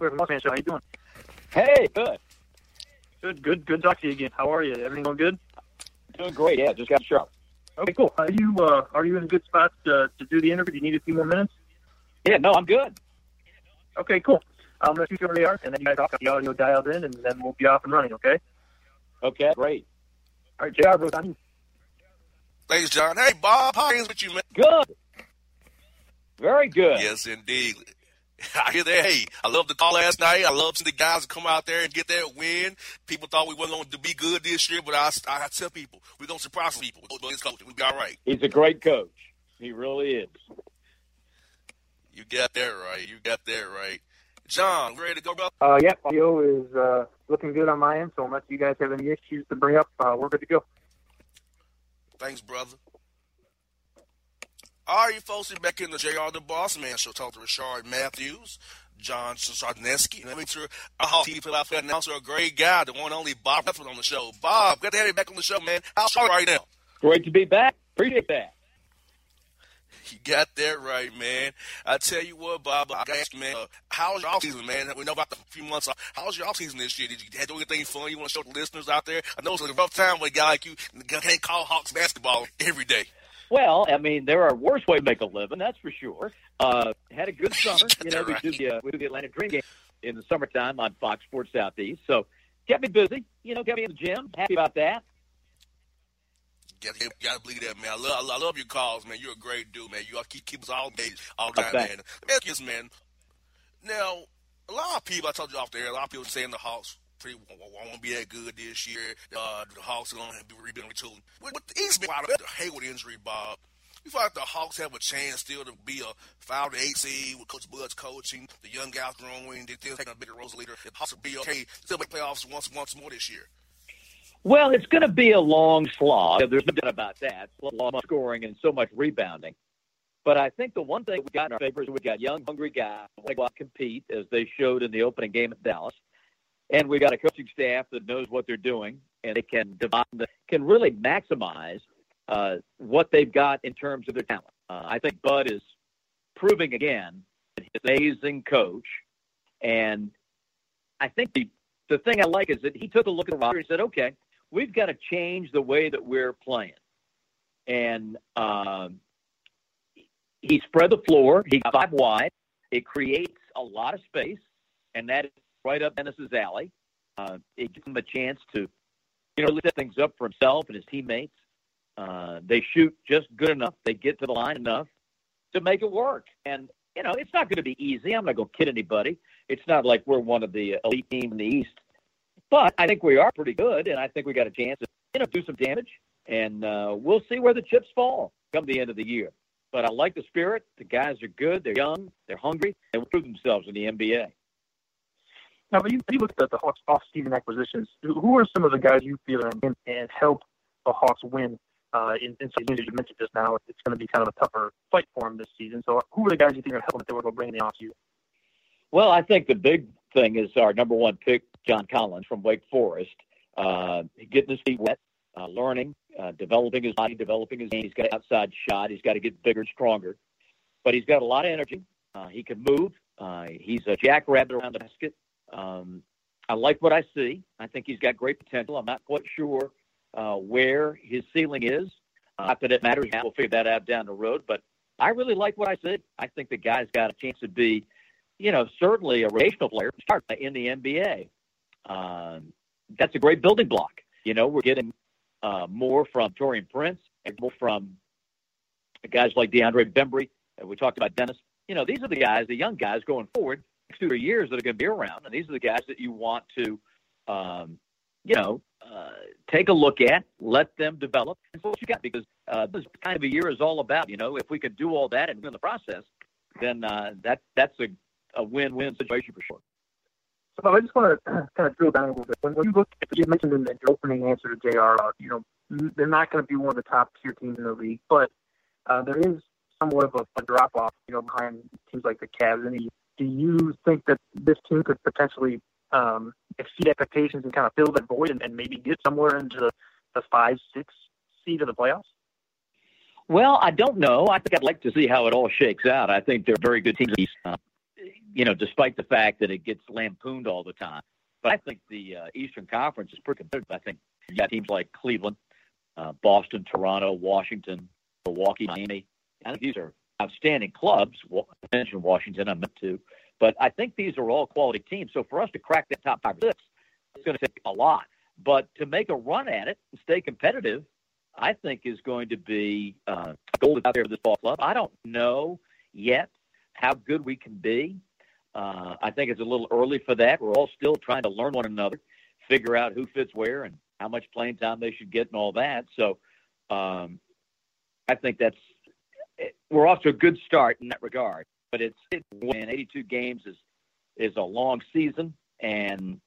Hey, I'm from Show. How you doing? Hey, good. Good, good, good. Talk to you again. How are you? Everything going good? Doing great. Yeah, just got the show. Okay, cool. Are you uh, are you in a good spot to, to do the interview? Do you need a few more minutes? Yeah, no, I'm good. Okay, cool. I'm gonna shoot you over the arc, and then you guys talk the audio dialed in, and then we'll be off and running. Okay. Okay, great. All right, Jr. Bro, time. Thanks, John. Hey, Bob, how things with you, man? Good. Very good. Yes, indeed. I hear that. Hey, I love the call last night. I love seeing the guys come out there and get that win. People thought we weren't going to be good this year, but I, I tell people we're going to surprise people. But it's coaching. We'll be all right. He's a great coach. He really is. You got that right. You got that right. John, ready to go, bro? Uh, yep. Audio is uh, looking good on my end. So unless you guys have any issues to bring up, uh, we're good to go. Thanks, brother. All right, you folks, we're back in the JR the Boss Man show. Talk to Rishard Matthews, John Czarnecki. Let me sure our TV play announcer, a great guy, the one and only Bob Rathbun on the show. Bob, good to have you back on the show, man. How's Charlotte right now? Great to be back. Appreciate that. You got that right, man. I tell you what, Bob, I got to ask you, man, uh, how's your off season, man? We know about the few months. Uh, how's your off season this year? Did you have anything fun you want to show the listeners out there? I know it's a rough time with a guy like you can't call Hawks basketball every day. Well, I mean, there are worse ways to make a living, that's for sure. Uh, had a good summer. you know, we do the uh, we do the Atlanta Dream game in the summertime on Fox Sports Southeast. So kept me busy. You know, kept me in the gym. Happy about that. You gotta, gotta believe that, man. I love, I love your calls, man. You're a great dude, man. You keep keep us all engaged all the time, man. Let me ask you this, man. Now, a lot of people, I told you off the air, a lot of people saying the Hawks pretty won't be that good this year. Uh, the Hawks are going to be rebuilding retooling. With, with the East being out of the Hayward injury, Bob, you feel like the Hawks have a chance still to be a five to eight seed with Coach Bud's coaching, the young guys growing, they're still taking a bigger role leader. The Hawks will be okay, still make playoffs once once more this year. Well, it's going to be a long slog. There's no doubt about that. Lot of scoring and so much rebounding. But I think the one thing we got in our favor is we got young, hungry guys who want to compete, as they showed in the opening game at Dallas. And we got a coaching staff that knows what they're doing, and they can divide, can really maximize uh, what they've got in terms of their talent. Uh, I think Bud is proving again that he's an amazing coach, and I think the the thing I like is that he took a look at the roster and said, "Okay, we've got to change the way that we're playing," and um, he spread the floor. He got five wide. It creates a lot of space, and that is right up Dennis's alley. Uh, it gives him a chance to, you know, set things up for himself and his teammates. Uh, they shoot just good enough. They get to the line enough to make it work. And, you know, it's not going to be easy. I'm not going to kid anybody. It's not like we're one of the elite teams in the East. But I think we are pretty good, and I think we got a chance to, you know, do some damage. And uh, we'll see where the chips fall come the end of the year. But I like the spirit. The guys are good. They're young. They're hungry. They prove themselves in the NBA. Now, but you, you looked at the Hawks off-season acquisitions. Who are some of the guys you feel and, and help the Hawks win uh, in, in some you mentioned just now, it's going to be kind of a tougher fight for him this season. So, who are the guys you think are helping if they were going to bring the off you? Well, I think the big thing is our number one pick, John Collins from Wake Forest, uh, getting his feet wet, uh, learning, uh, developing his body, developing his game. He's got an outside shot. He's got to get bigger and stronger, but he's got a lot of energy. Uh, he can move. Uh, he's a jackrabbit around the basket. Um, I like what I see. I think he's got great potential. I'm not quite sure uh, where his ceiling is. Uh, not that it matters. We'll figure that out down the road. But I really like what I see. I think the guy's got a chance to be, you know, certainly a rotational player in the NBA. Um, that's a great building block. You know, we're getting uh, more from Taurean Prince and more from guys like DeAndre Bembry. We talked about Dennis. You know, these are the guys, the young guys going forward two or years that are going to be around, and these are the guys that you want to, um, you know, uh, take a look at, let them develop, and what you got because uh, this kind of a year is all about. You know, if we could do all that and win the process, then uh, that that's a, a win-win situation for sure. So I just want to kind of drill down a little bit. When, when you look, at, you mentioned in the opening answer to Jr. You know, they're not going to be one of the top tier teams in the league, but uh, there is somewhat of a, a drop off, you know, behind teams like the Cavs. And do you think that this team could potentially um, exceed expectations and kind of fill that void and, and maybe get somewhere into the, the five, six seed of the playoffs? Well, I don't know. I think I'd like to see how it all shakes out. I think they're very good teams, uh, you know, despite the fact that it gets lampooned all the time. But I think the uh, Eastern Conference is pretty competitive. I think you got teams like Cleveland, uh, Boston, Toronto, Washington, Milwaukee, Miami. I think these are outstanding clubs. Well, I mentioned Washington, I meant to. But I think these are all quality teams. So for us to crack that top five six, it's going to take a lot. But to make a run at it and stay competitive, I think is going to be uh, gold out there for this ball club. I don't know yet how good we can be. Uh, I think it's a little early for that. We're all still trying to learn one another, figure out who fits where and how much playing time they should get and all that. So um, I think that's we're off to a good start in that regard. But it's win 82 games is is a long season, and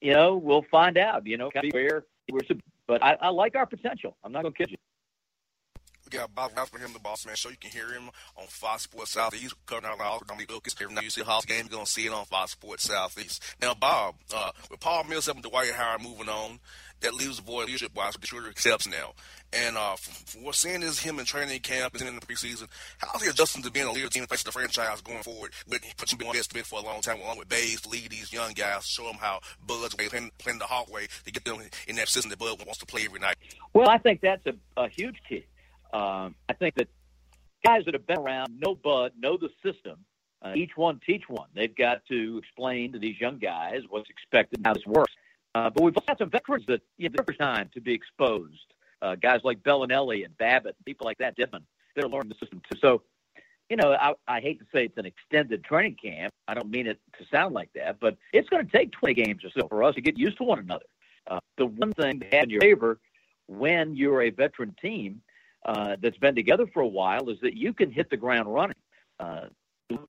you know we'll find out. You know, where we're. But I, I like our potential. I'm not gonna kid you. We got Bob for him, the boss man show. You can hear him on Fox Sports Southeast, covering out all the Lucas. Every now you see a House game, you're going to see it on Fox Sports Southeast. Now, Bob, uh, with Paul Millsap and Dwight Howard moving on, that leaves the void leadership wise, but sure accepts now. And uh, from, what seeing is him in training camp and in the preseason, how's he adjusting to being a leader team face the franchise going forward? But you've been best man for a long time, along with Baze, lead these young guys, show them how Bud's playing, playing the hard way to get them in that system that Bud wants to play every night. Well, I think that's a, a huge key. Um, I think that guys that have been around know Bud, know the system. Uh, each one teach one. They've got to explain to these young guys what's expected, and how this works. Uh, but we've also got some veterans that you know, there's time to be exposed. Uh, guys like Belinelli and Babbitt, people like that, Dippin, they're learning the system too. So, you know, I, I hate to say it's an extended training camp. I don't mean it to sound like that, but it's going to take 20 games or so for us to get used to one another. Uh, the one thing to have in your favor when you're a veteran team uh, that's been together for a while is that you can hit the ground running. Uh,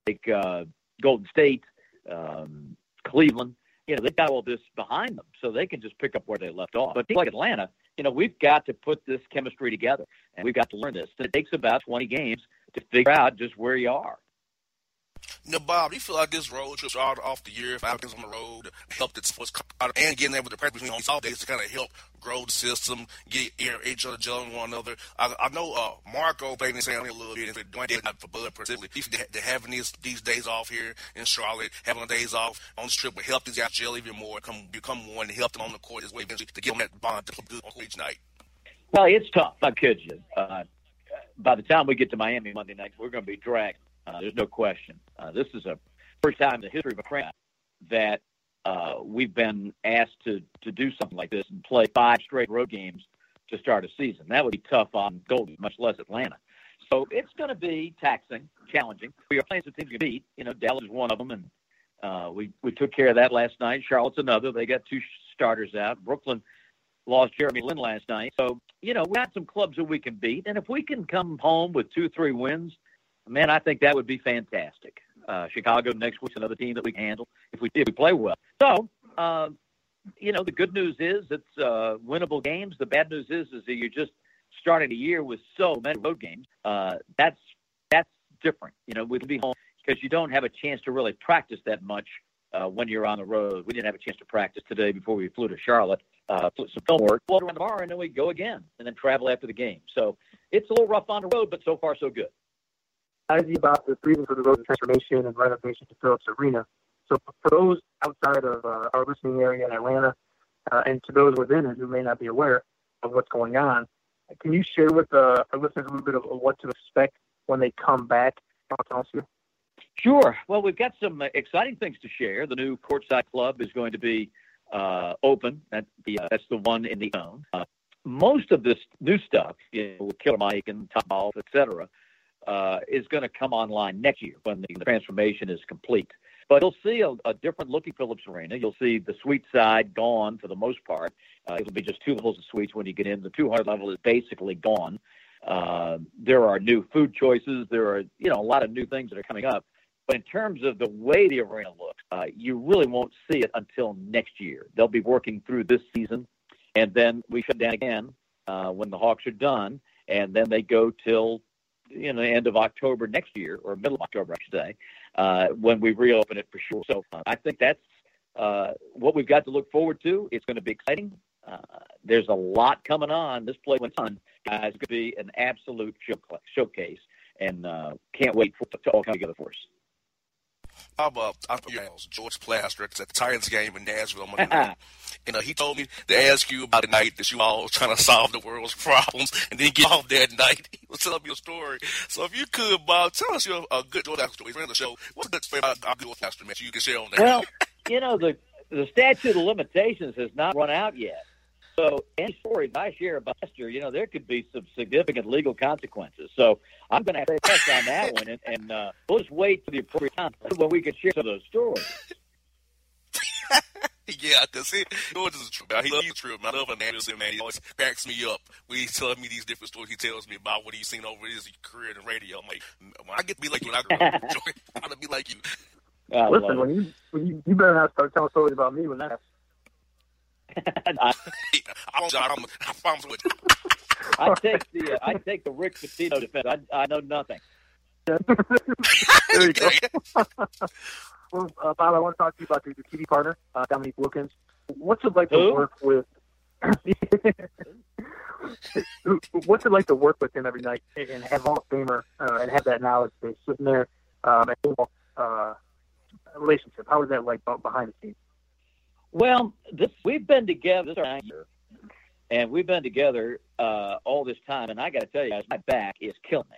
like uh, Golden State, um, Cleveland, you know, they've got all this behind them, so they can just pick up where they left off. But like Atlanta, you know, we've got to put this chemistry together, and we've got to learn this. It takes about 20 games to figure out just where you are. Now, Bob, do you feel like this road trip started off the year, Falcons on the road, helped its was and getting able to practice between all these days to kind of help grow the system, get each other gelling one another. I, I know uh, Marco played in San a little bit, and Dwayne did for Bud particularly. They're having these these days off here in Charlotte, having days off on this trip will help these guys gel even more, come become one, and help them on the court as well eventually to give them that bond to good on each night. Well, it's tough. I kid you. Uh, by the time we get to Miami Monday night, we're going to be dragged uh, there's no question. Uh, this is a first time in the history of a franchise that uh, we've been asked to to do something like this and play five straight road games to start a season. That would be tough on Golden, much less Atlanta. So it's going to be taxing, challenging. We are playing some teams can beat. You know, Dallas is one of them, and uh, we we took care of that last night. Charlotte's another. They got two starters out. Brooklyn lost Jeremy Lin last night. So you know, we got some clubs that we can beat, and if we can come home with two, three wins man, I think that would be fantastic. Uh, Chicago next week's another team that we can handle if we if we play well. So, uh, you know, the good news is it's uh, winnable games. The bad news is is that you're just starting a year with so many road games, uh, that's that's different. You know, we can be home because you don't have a chance to really practice that much uh, when you're on the road. We didn't have a chance to practice today before we flew to Charlotte, uh, some film work, float around the bar, and then we go again, and then travel after the game. So it's a little rough on the road, but so far so good. Idea about the reason for the road transformation and renovation to Phillips Arena. So for those outside of uh, our listening area in Atlanta, uh, and to those within it who may not be aware of what's going on, can you share with uh, our listeners a little bit of what to expect when they come back Sure. Well, we've got some exciting things to share. The new Courtside Club is going to be uh, open. The, uh, that's the one in the zone. Uh, most of this new stuff, you know, Killer Mike and Top Golf, et cetera, uh, is going to come online next year when the, transformation is complete. But you'll see a, a, different looking Phillips Arena. You'll see the suite side gone for the most part. Uh, it'll be just two levels of suites when you get in. The 200 level is basically gone. Uh, there are new food choices. There are, you know, a lot of new things that are coming up. But in terms of the way the arena looks, uh, you really won't see it until next year. They'll be working through this season, and then we shut down again uh, when the Hawks are done, and then they go till you know the end of October next year, or middle of October, I should say, uh, when we reopen it for sure. So uh, I think that's uh, what we've got to look forward to. It's going to be exciting. Uh, there's a lot coming on. This play went on, guys. It's going to be an absolute show, showcase, and uh, can't wait for it to all come together for us. I'm uh, I'm George Plaster at the Titans game in Nashville Monday night. and uh, he told me to ask you about the night that you all trying to solve the world's problems and then get off that night. He was telling me a story. So if you could, Bob, tell us your uh, good George Plaster story. Friend of the show. What's a good story about our George Plaster, man, you can share on that? Well, you know, the, the statute of limitations has not run out yet. So any stories I share about Lester, you know, there could be some significant legal consequences. So I'm going to have to pass on that one, and, and uh, we'll just wait for the appropriate time when we can share some of those stories. yeah, because he George is true. He loves true. I love Anderson, man. He always backs me up when he's telling me these different stories. He tells me about what he's seen over his career in radio. I'm like, when I get to be like you, when I grow up, I want to be like you. I Listen, when you, when you you better not start telling stories about me when that I, I'm, I'm, I'm with I take the uh, I take the Rick Pitino defense. I, I know nothing. there you go. well, uh, Bob, I want to talk to you about your, your TV partner, uh, Dominique Wilkins. What's it like Who? to work with? What's it like to work with him every night and have Hall of Famer uh, and have that knowledge base sitting there um, and uh, relationship? How is that like behind the scenes? Well, this we've been together this is year, and we've been together uh, all this time. And I got to tell you guys, my back is killing me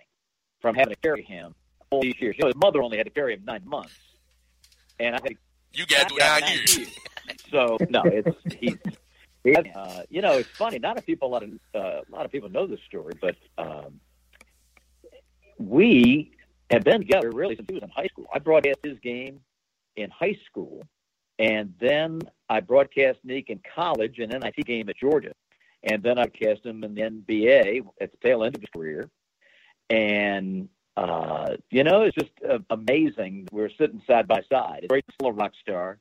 from having to carry him all these years. You know, his mother only had to carry him nine months, and I had you got to do nine years. years. so no, it's he's. Uh, you know, it's funny. Not a people, a lot of uh, a lot of people know this story, but um, we have been together really since he was in high school. I broadcast his game in high school, and then I broadcast Nick in college and NIT game at Georgia. And then I cast him in the NBA at the tail end of his career. And, uh, you know, it's just uh, amazing. We're sitting side by side. Great little rock star.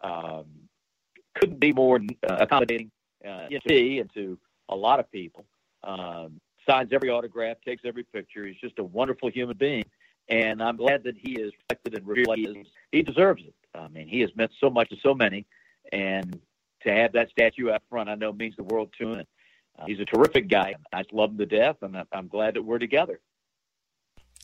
Um, couldn't be more uh, accommodating uh, to me and to a lot of people. Um, signs every autograph, takes every picture. He's just a wonderful human being. And I'm glad that he is respected and realized he deserves it. I mean, he has meant so much to so many, and to have that statue out front, I know means the world to him. Uh, he's a terrific guy. I love him to death, and I'm glad that we're together.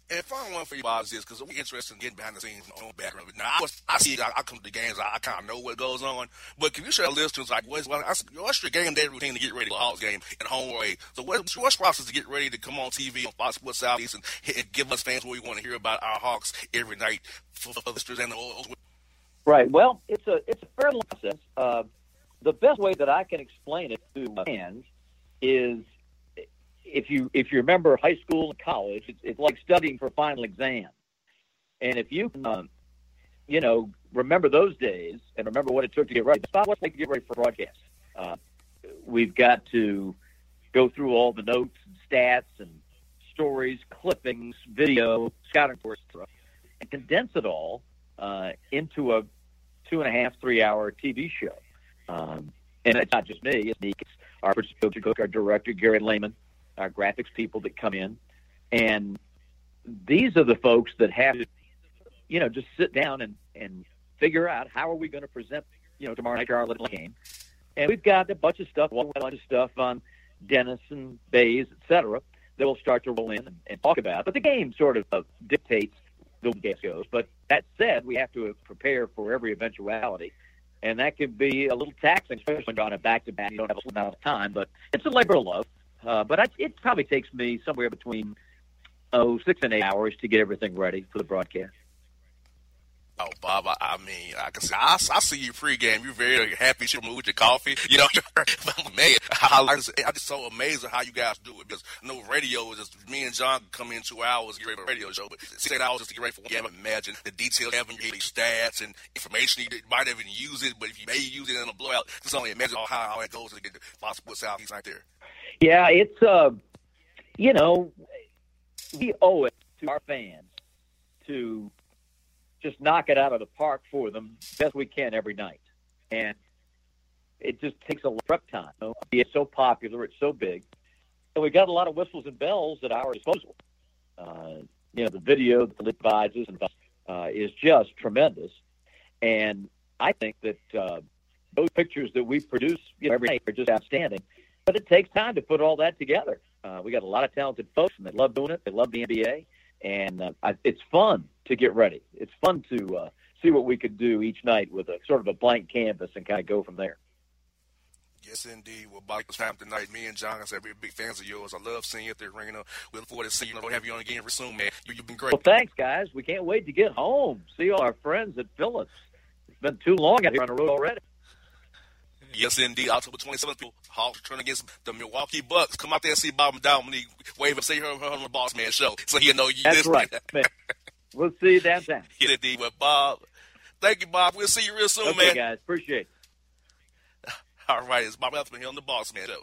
And final one for you, Bob, is this because we're interested in getting behind the scenes on background. Now, I, was, I see, I, I come to the games, I, I kind of know what goes on. But can you share listeners like what's, what's your game day routine to get ready for the Hawks game at home away? So what's your process to get ready to come on TV on Fox Sports Southeast and, and give us fans what we want to hear about our Hawks every night for, for the listeners and the Right. Well, it's a it's a fair process. Uh, the best way that I can explain it to fans is if you if you remember high school and college, it's, it's like studying for a final exam. And if you can, um, you know, remember those days and remember what it took to get ready. It's not what it to get ready for broadcast. Uh, we've got to go through all the notes and stats and stories, clippings, video, scouting reports, and condense it all uh, into a two and a half, three hour TV show. Um, and it's not just me, it's me, it's our producer, our director, Gary Lehman, our graphics people that come in, and these are the folks that have to, you know, just sit down and and figure out how are we going to present, you know, tomorrow night our little game. And we've got a bunch of stuff, a bunch of stuff on Dennis and Baze, et cetera, that we'll start to roll in and, and talk about. But the game sort of uh, dictates the it goes. But that said, we have to prepare for every eventuality. And that can be a little taxing, especially when you're on a back-to-back. You don't have a amount of time, but it's a labor of love. Uh, but I, it probably takes me somewhere between oh six and eight hours to get everything ready for the broadcast. Oh, Bob, I, I mean, I can see, I, I see you pregame. You're very happy. You move with your coffee. You know, man, I, I, just, I'm just so amazed at how you guys do it because no radio is just me and John come in two hours, get ready for a radio show, but six, hours just to get ready for one game. Imagine the details, having your stats and information. You might even use it, but if you may use it in a blowout, just only imagine how, how it goes to get the possible southeast right there. Yeah, it's, uh, you know, we owe it to our fans to just knock it out of the park for them best we can every night. And it just takes a lot of prep time. You know? It's so popular, it's so big. And we got a lot of whistles and bells at our disposal. Uh, you know, the video that the advises and uh, is just tremendous. And I think that uh, those pictures that we produce you know, every night are just outstanding. But it takes time to put all that together. Uh, we got a lot of talented folks, and they love doing it. They love the NBA, and uh, I, it's fun to get ready. It's fun to uh, see what we could do each night with a sort of a blank canvas and kind of go from there. Yes, indeed. Well, Bob, it's time tonight. Me and John, said, we're big fans of yours. I love seeing you at the arena. We look forward to seeing you. We'll have you on again very soon, man. You, have been great. Well, thanks, guys. We can't wait to get home. See all our friends at Phillips. It's been too long out here on the road already. Yes, indeed. October 27th, people, Hawks turn against the Milwaukee Bucks. Come out there and see Bob he wave and say her, her on the Boss Man show. So he'll know you That's this right. we'll see you downtown. Yes, indeed. Well, Bob, thank you, Bob. We'll see you real soon, okay, man. guys. Appreciate it. All right. It's Bob Elfman here on the Boss Man show.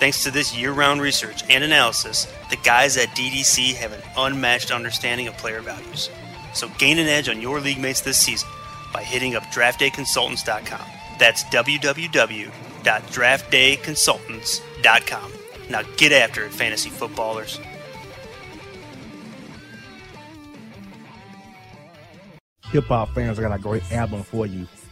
Thanks to this year round research and analysis, the guys at DDC have an unmatched understanding of player values. So gain an edge on your league mates this season by hitting up draftdayconsultants.com. That's www.draftdayconsultants.com. Now get after it, fantasy footballers. Hip hop fans, I got a great album for you.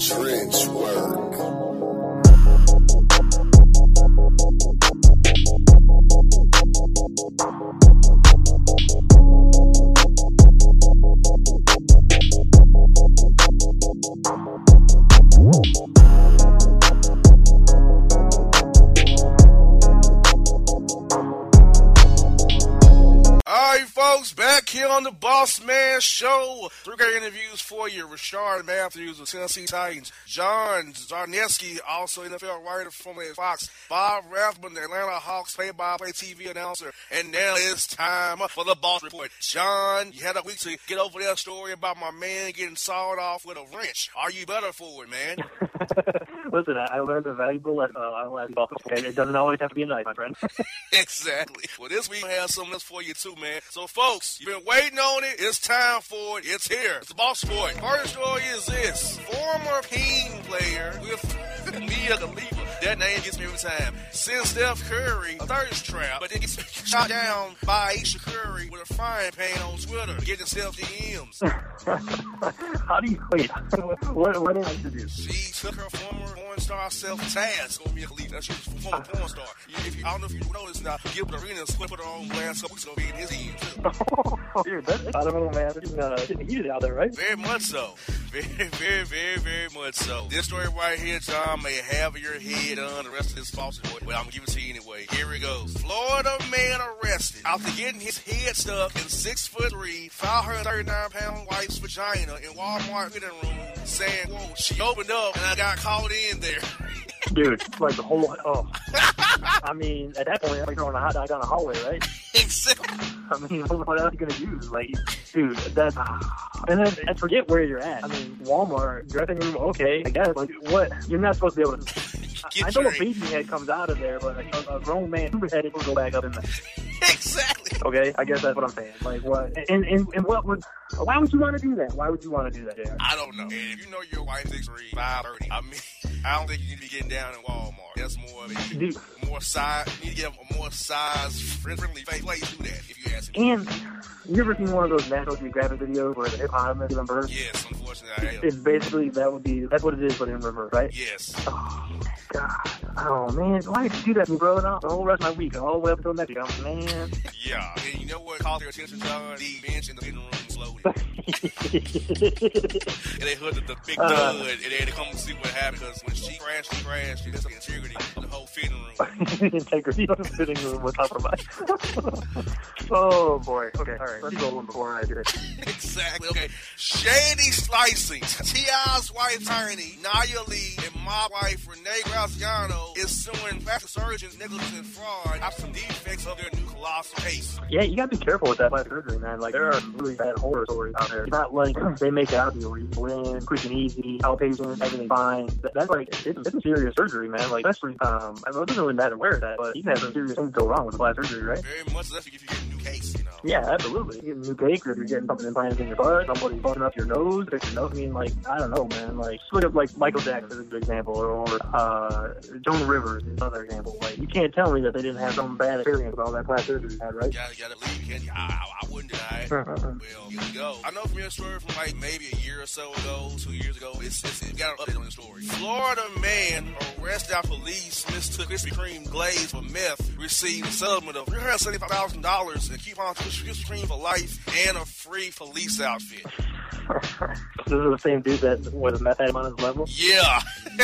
Trench work. Back here on the Boss Man Show. Three great interviews for you. Rishard Matthews of Tennessee Titans. John Czarnecki, also NFL writer from Fox. Bob Rathbun, the Atlanta Hawks play-by-play TV announcer. And now it's time for the Boss Report. John, you had a week to get over that story about my man getting sawed off with a wrench. Are you better for it, man? Listen, I I learned a valuable lesson uh, on last ball. And it doesn't always have to be a knife, my friend. exactly. Well, this week we have something else for you too, man. So, folks, you've been waiting on it. It's time for it. It's here. It's the boss sport. First story is this: former team player with Mia Khalifa. That name gets me every time. Sends Steph Curry a thirst trap, but then gets shot down by Ayesha Curry with a frying pan on Twitter, getting Steph DMs. How do you wait? what, what did I do? She took her former porn star self task on Mia Khalifa. That's she was a former porn star. If you, I don't know if you noticed now, Gilbert Arenas put her on blast a couple weeks ago being his end too. Dude, that's, I don't know, man. It's uh, getting heated out there, right? Very much so. Very, very, very, very much so. This story right here, John, may have your head on the rest of this false report, but I'm gonna give it to you anyway. Here it goes. Florida man arrested after getting his head stuck in six foot three, 539 pound wife's vagina in Walmart fitting room, saying, "Whoa, she opened up and I got caught in there." Dude, like the whole. Oh. I mean, at that point, I'm like throwing a hot dog down the hallway, right? Exactly. I mean, what else are you gonna use? Like, dude, that's. And then and forget where you're at. I mean, Walmart dressing room, okay, I guess. Like, what? You're not supposed to be able to. Get I know a baby head comes out of there, but like, a, a grown man head will go back up in there. exactly. Okay, I guess that's what I'm saying. Like, what? And and, and what would? Why would you want to do that? Why would you want to do that, JR? I don't know. And if you know your wife's six three, five thirty, I mean, I don't think you need to be getting down in Walmart. That's more of a Dude. More size. You need to get a more size friendly face. Place do that if you ask me. And you ever seen one of those National Geographic videos where the hippopotamus giving birth? Yes, unfortunately, I am. It's basically that would be that's what it is, but in reverse, right? Yes. Oh God, oh man, why did you do that to me, bro? No, the whole rest of my week, all the way up until next week, I'm man. Yeah. And you know what caught their attention, John? The bench in the living room floating. and they heard the, the big Uh. thud, and they had to come and see what happened. Because when she crashed, she crashed. She just the integrity of the whole fitting room. integrity of the fitting room was compromised. oh boy. Okay. All right. Let's go one before I do it. exactly. Okay. Shady slicing. T.I.'s wife, Tiny, Naya Lee, and my wife, Renee Graziano, is suing plastic surgeons, negligence, and fraud after some defects of their new colossal case. Yeah, you gotta be careful with that plastic surgery, man. Like there are really bad horror stories out there. It's not like they make it out of you where you go in, quick and easy, outpatient, everything fine. That, that's like it's, it's a serious surgery, man. Like especially, um, I mean, it doesn't really matter where it's at, but you can have some serious things go wrong with plastic surgery, right? Very much less if you get a new case, you know. Yeah, absolutely. You get a new cake, or if you're getting something implanted in your butt, somebody busting up your nose, fix your nose. I mean, like, I don't know, man. Like, look at like Michael Jackson is a good example, or uh, Joan Rivers is another example. Like, you can't tell me that they didn't have some bad experience with all that plastic surgery had, right? Gotta, gotta leave, can't you? I, I, I wouldn't deny it. well, here we go. I know from your story from like maybe a year or so ago, two years ago, it's, it's it got an update on the story. Florida man arrested after police mistook Krispy Kreme glaze for meth, received a settlement of $375,000 and keep on Krispy Kreme for life and a free police outfit. this is the same dude that was meth had him on his level. Yeah.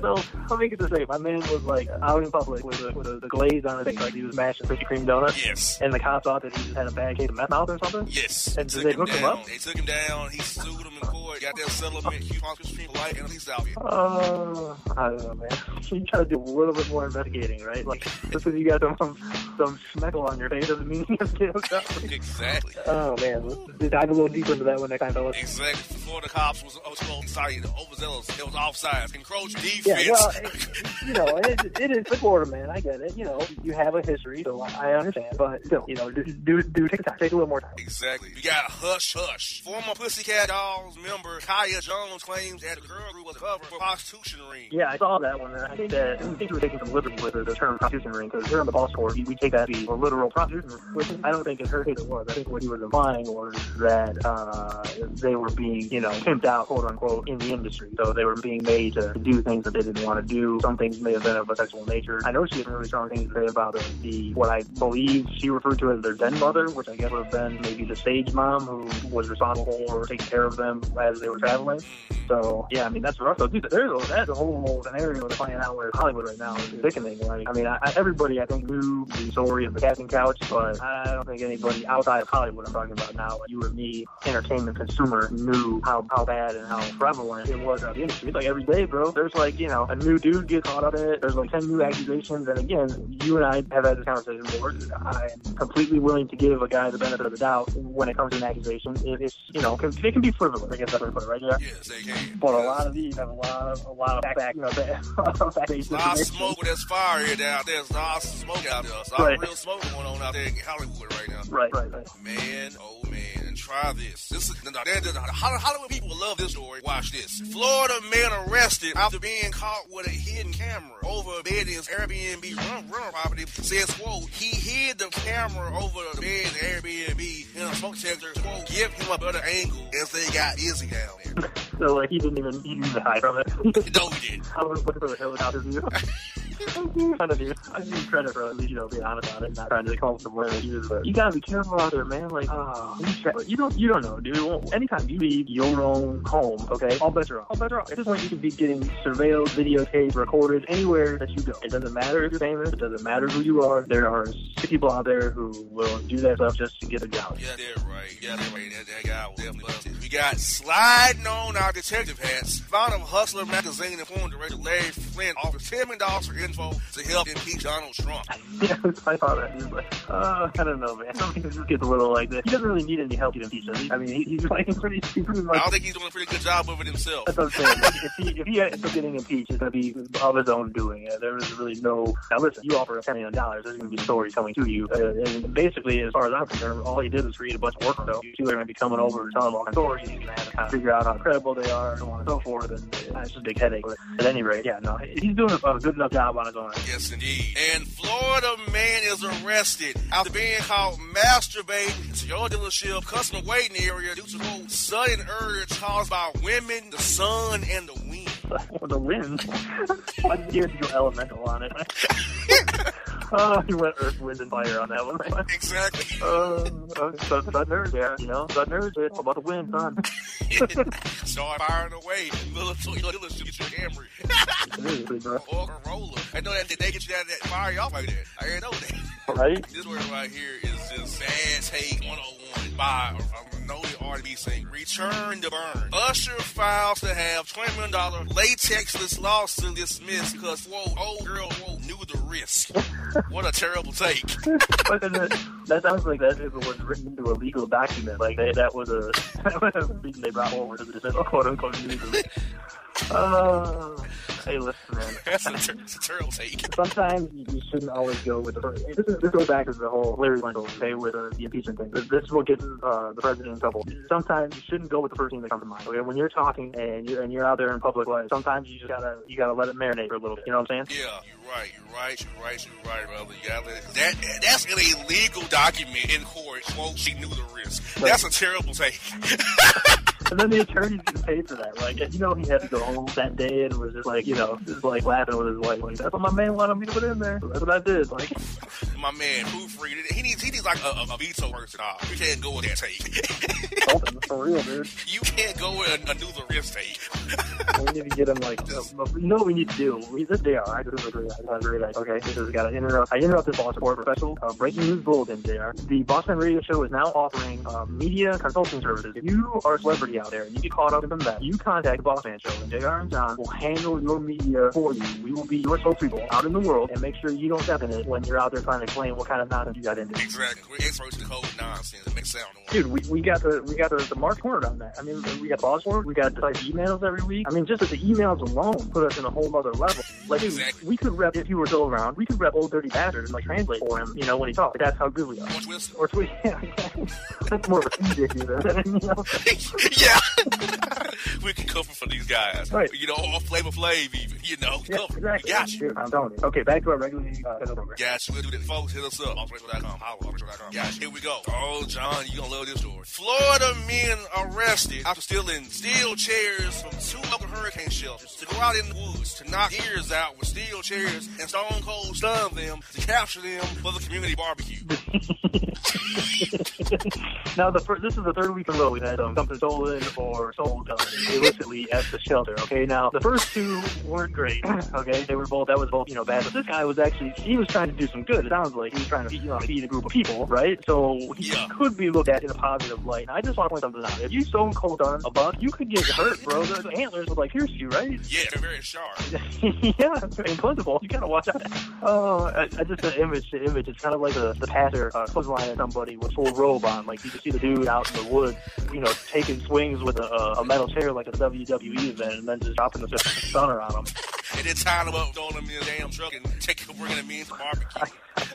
so let me get this straight. My man was like out in public with a, with a, the glaze on his face, like he was mashing Krispy Kreme donuts. Yes. And the cops thought that he just had a bad case of meth mouth or something. Yes. And did they him him up? They took him down. He sued them in court. Got their settlement. Keep on Krispy Kreme life and a police outfit. Uh, I don't know, man. You try to do a little bit more investigating, right? Like, just because you got some some schmeckle on your face doesn't mean you have to get hooked up. Exactly. Oh man, let's dive a little deeper into that one next time, fellas. Exactly. Before the cops was, was sorry, overzealous. It was offsides. Encroach defense. Yeah, well, it, you know, it, it is the Florida man. I get it. You know, you have a history, so I understand. But still, you know, do do, do take time, take a little more time. Exactly. We got Hush Hush. Former Pussycat Dolls member Kaya Jones claims that the girl group was covered for prostitution ring. Yeah, I saw that one. and I think that I think we were taking some liberty with the, the term prostitution ring because here on the ball score, we, we take that to be a literal prostitution, ring, which I don't think in her case it was. I think what he was implying was that uh, they were being, you know, pimped out, quote unquote, in the industry. So they were being made to do things that they didn't want to do. Some things may have been of a sexual nature. I know she had really strong things to say about the, the what I believe she referred to as their den mother, which I guess would have been maybe the stage mom who was responsible for taking care of them as they were traveling. So yeah, I mean that's rough. So dude, there's a, that's a whole scenario that's playing out with Hollywood right now. It's sickening. Like I mean, I, everybody I think knew the story of the casting couch, but I don't think anybody outside of Hollywood I'm talking about now, you or me, entertainment consumer, knew how how bad and how prevalent it was out the industry. It's like every day, bro. There's like you know a new dude gets caught up in it. There's like ten new accusations, and again, you and I have had this conversation before. I'm completely willing to give a guy the benefit of the doubt when it comes to an accusation. It, it's you know, 'cause they can be frivolous. I guess that's what I put it right there. Yes, they can. But a lot of these have a lot of a lot of fact, fact you know, A lot of smoke, there's fire here down there. There's a lot of smoke out there. There's a lot Right. of real smoke going on out there in Hollywood right now. Right, right, right. Man, oh man, and try this. This is now, there- there- Holly- Hollywood people love this story. Watch this. Florida man arrested after being caught with a hidden camera over a bed in his Airbnb run, rental property. Says, quote, he hid the camera over the bed the Airbnb in a smoke detector, quote, give him a better angle as they got busy down there. So like he didn't even he didn't even hide from it. no, he didn't. I was looking for the helicopter view. dude. I you you know being honest about it, not trying to come up with excuse. You gotta be careful out there, man. Like, uh, you don't you don't know, dude. Anytime you leave your own home, okay, all bets are off. All bets are off. At this point, you could be getting surveilled, videotaped, recorded anywhere that you go. It doesn't matter if you're famous. It doesn't matter who you are. There are people out there who will do that stuff just to get a job. Yeah, they're right. Yeah, they're right. That, that guy definitely busted. We got sliding on our detective hats. Found of Hustler magazine informed director Larry Flynt offers $10 million for info to help impeach Donald Trump. Yeah, I saw that. He's like, uh, I don't know, man. Some things just gets a little like this. He doesn't really need any help to impeach. I mean, he, he's like pretty, he's pretty I much. don't think he's doing a pretty good job of it himself. That's what I'm saying. If he if he ends up getting impeached, it's gonna be of his own doing. Uh, there is really no. Now listen, you offer a ten million dollars, there's gonna be stories coming to you. Uh, and basically, as far as I'm concerned, all he did was read a bunch of work stuff. You two are gonna be coming over and telling all the stories. He's have to kind of figure out how credible they are, and so on and so forth. And uh, it's just a big headache. But at any rate, yeah, no, he's doing a, a good enough job on his own. Yes, indeed. And Florida man is arrested after being caught masturbating to your dealership customer waiting area due to quote sudden urge caused by women, the sun, and the wind. the wind. Why did you go elemental on it? Oh, he went Earth, Wind, and Fire on that one. Exactly. Uh, uh, so, so nerds, yeah, you know, so nerds, it's about the wind, son. Start firing away. Little little get your camera. Seriously, bro. or roller. I know that they get you out of that fire off like that. I didn't know that. Right? This word right here is just bad take 101 by know the R&B singer. Return to burn. Usher files to have $20 million latexless lawsuit dismissed because, whoa, old girl, whoa, knew the risk. what a terrible take. That, sounds like that it was written into a legal document. Like they, that was a that they brought forward to the quote unquote legally. Uh, hey, listen, man. That's a, ter- a terrible take. Sometimes you you shouldn't always go with the. This, is, this goes back to the whole Larry Lincoln, okay, with uh, the impeachment thing. This, this is what gets uh, the president in trouble. Sometimes you shouldn't go with the first thing that comes to mind. Okay, when you're talking and you're and you're out there in public life, sometimes you just gotta you gotta let it marinate for a little bit. You know what I'm saying? Yeah, you're right. You're right. You're right. You're right, brother. You gotta let it, that that's in a legal document in court. Quote: She knew the risk. That's a terrible take. And then the attorneys get paid for that. Like, you know, he had to go home that day and was just like, you know, just like laughing with his wife. Like, that's what my man wanted me to put in there. That's what I did. Like, My man, proofread it. He needs he needs like a, a, a veto person. Uh, you can't go with that take. something for real, dude. you can't go with a, a the risk take. We need to get him like, uh, you know what we need to do? We, this JR, I just agree. I agree. Like, okay, this has got to interrupt. I interrupt this Boston Sport Professional. Uh, breaking news bulletin, JR. The Bossman Radio Show is now offering uh, media consulting services. If you are a celebrity out there and you get caught up in that, you contact the Boss Man Show, and JR and John will handle your media for you. We will be your spokespeople out in the world and make sure you don't step in it when you're out there trying to claim what kind of nonsense you got into. Exactly. We're experts in code nonsense. It makes sound. Dude, we, we got the we got the, the mark cornered on that. I mean, we got boss work, we got like emails every week. I mean, just that the emails alone put us in a whole other level. Like, dude, we could rep if you were still around. We could rep old dirty bastard and like translate for him. You know, when he talks. That's how good we are. Or twist. Or. Yeah, exactly. That's more of a than you know. yeah. we can cover for these guys. Right. You know, or Flavor Flav even. You know, Yeah, cover. exactly. Got you. I'm telling you. Okay, back to our regularly uh, program. Got you. We'll do that. Folks, hit us up. Offradio.com. Offradio.com. Got you. Here we go. Oh, John, you're gonna love this story. Florida men arrested after stealing steel chairs from two local hurricane shelters to go out in the woods to knock ears out with steel chairs and stone cold stun them to capture them for the community barbecue. Now, the fir- this is the third week in a row we've had um, something stolen or sold um, illicitly at the shelter. Okay, now the first two weren't great. Okay, they were both that was both you know bad. But this guy was actually he was trying to do some good. It sounds like he was trying to feed, you know, feed a group of people, right? So he Yeah. could be looked at in a positive light. And I just want to point something out. If you stone cold on a buck, you could get hurt, bro. The, antlers would like pierce you, right? Yeah, they're very sharp. yeah, plentiful. You gotta watch out. Oh, I, I just the image, the image. It's kind of like the the passer uh, clotheslining somebody with full robe on. Like you can see the dude out in the woods, you know, taking swings with a, a metal chair like a WWE event, and then just dropping the stunner on him. And then tying them up, throwing them in a damn truck and take taking bringing them in for barbecue.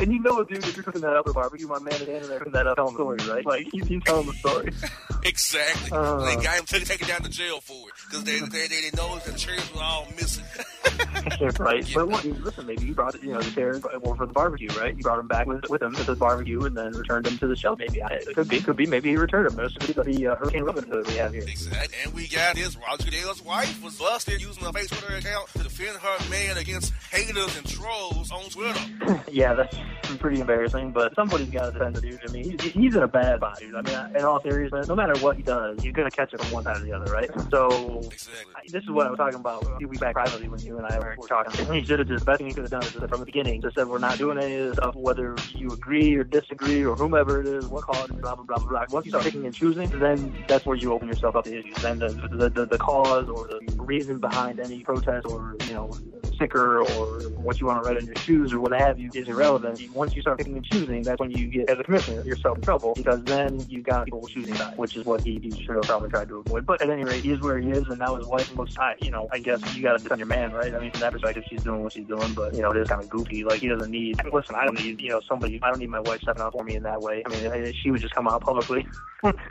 And you know, dude, if you're cooking that up for barbecue, my man is standing there cooking that up, telling the story, right? Like he's, he's telling the story. Exactly. Uh. they got him took, taken down to jail for it because they, they they didn't know the chairs were all missing. right. But what, listen, maybe you brought it, you know the chairs were for the barbecue, right? You brought them back with with him to the barbecue, and then returned them to the shelter. Maybe I, it could be, could be. Maybe he returned them. Could be the uh, Hurricane Robin Hood we have here. Exactly. And we got his Roger Goodell's wife was busted using a fake Twitter account to defend her man against haters and trolls on Twitter. yeah, that's pretty embarrassing. But somebody's got to defend the dude. I mean, he's, he's in a bad spot, dude. I mean, in all seriousness, no matter what he does, you're gonna catch it from one side or the other, right? So Exactly. I- this is what I was talking about a few weeks back privately when you and I were, talking. He should have just, the best thing he could have done is from the beginning, just said, we're not doing any of this stuff, whether you agree or disagree or whomever it is, what cause, blah, blah, blah, blah, blah. Once you start picking and choosing, then that's where you open yourself up to issues. Then the, the, the, the cause or the reason behind any protest or, you know, sticker or what you want to write on your shoes or what have you is irrelevant. Once you start picking and choosing, that's when you get, as a commissioner, yourself in trouble because then you got people choosing that, which is what he, he should have probably tried to avoid. But at any rate, he is where he is, and now his wife looks, I, you know, I guess you got to defend your man, right? I mean, from that perspective, she's doing what she's doing, but, you know, it is kind of goofy. Like, he doesn't need, listen, I don't need, you know, somebody, I don't need my wife stepping out for me in that way. I mean, she would just come out publicly.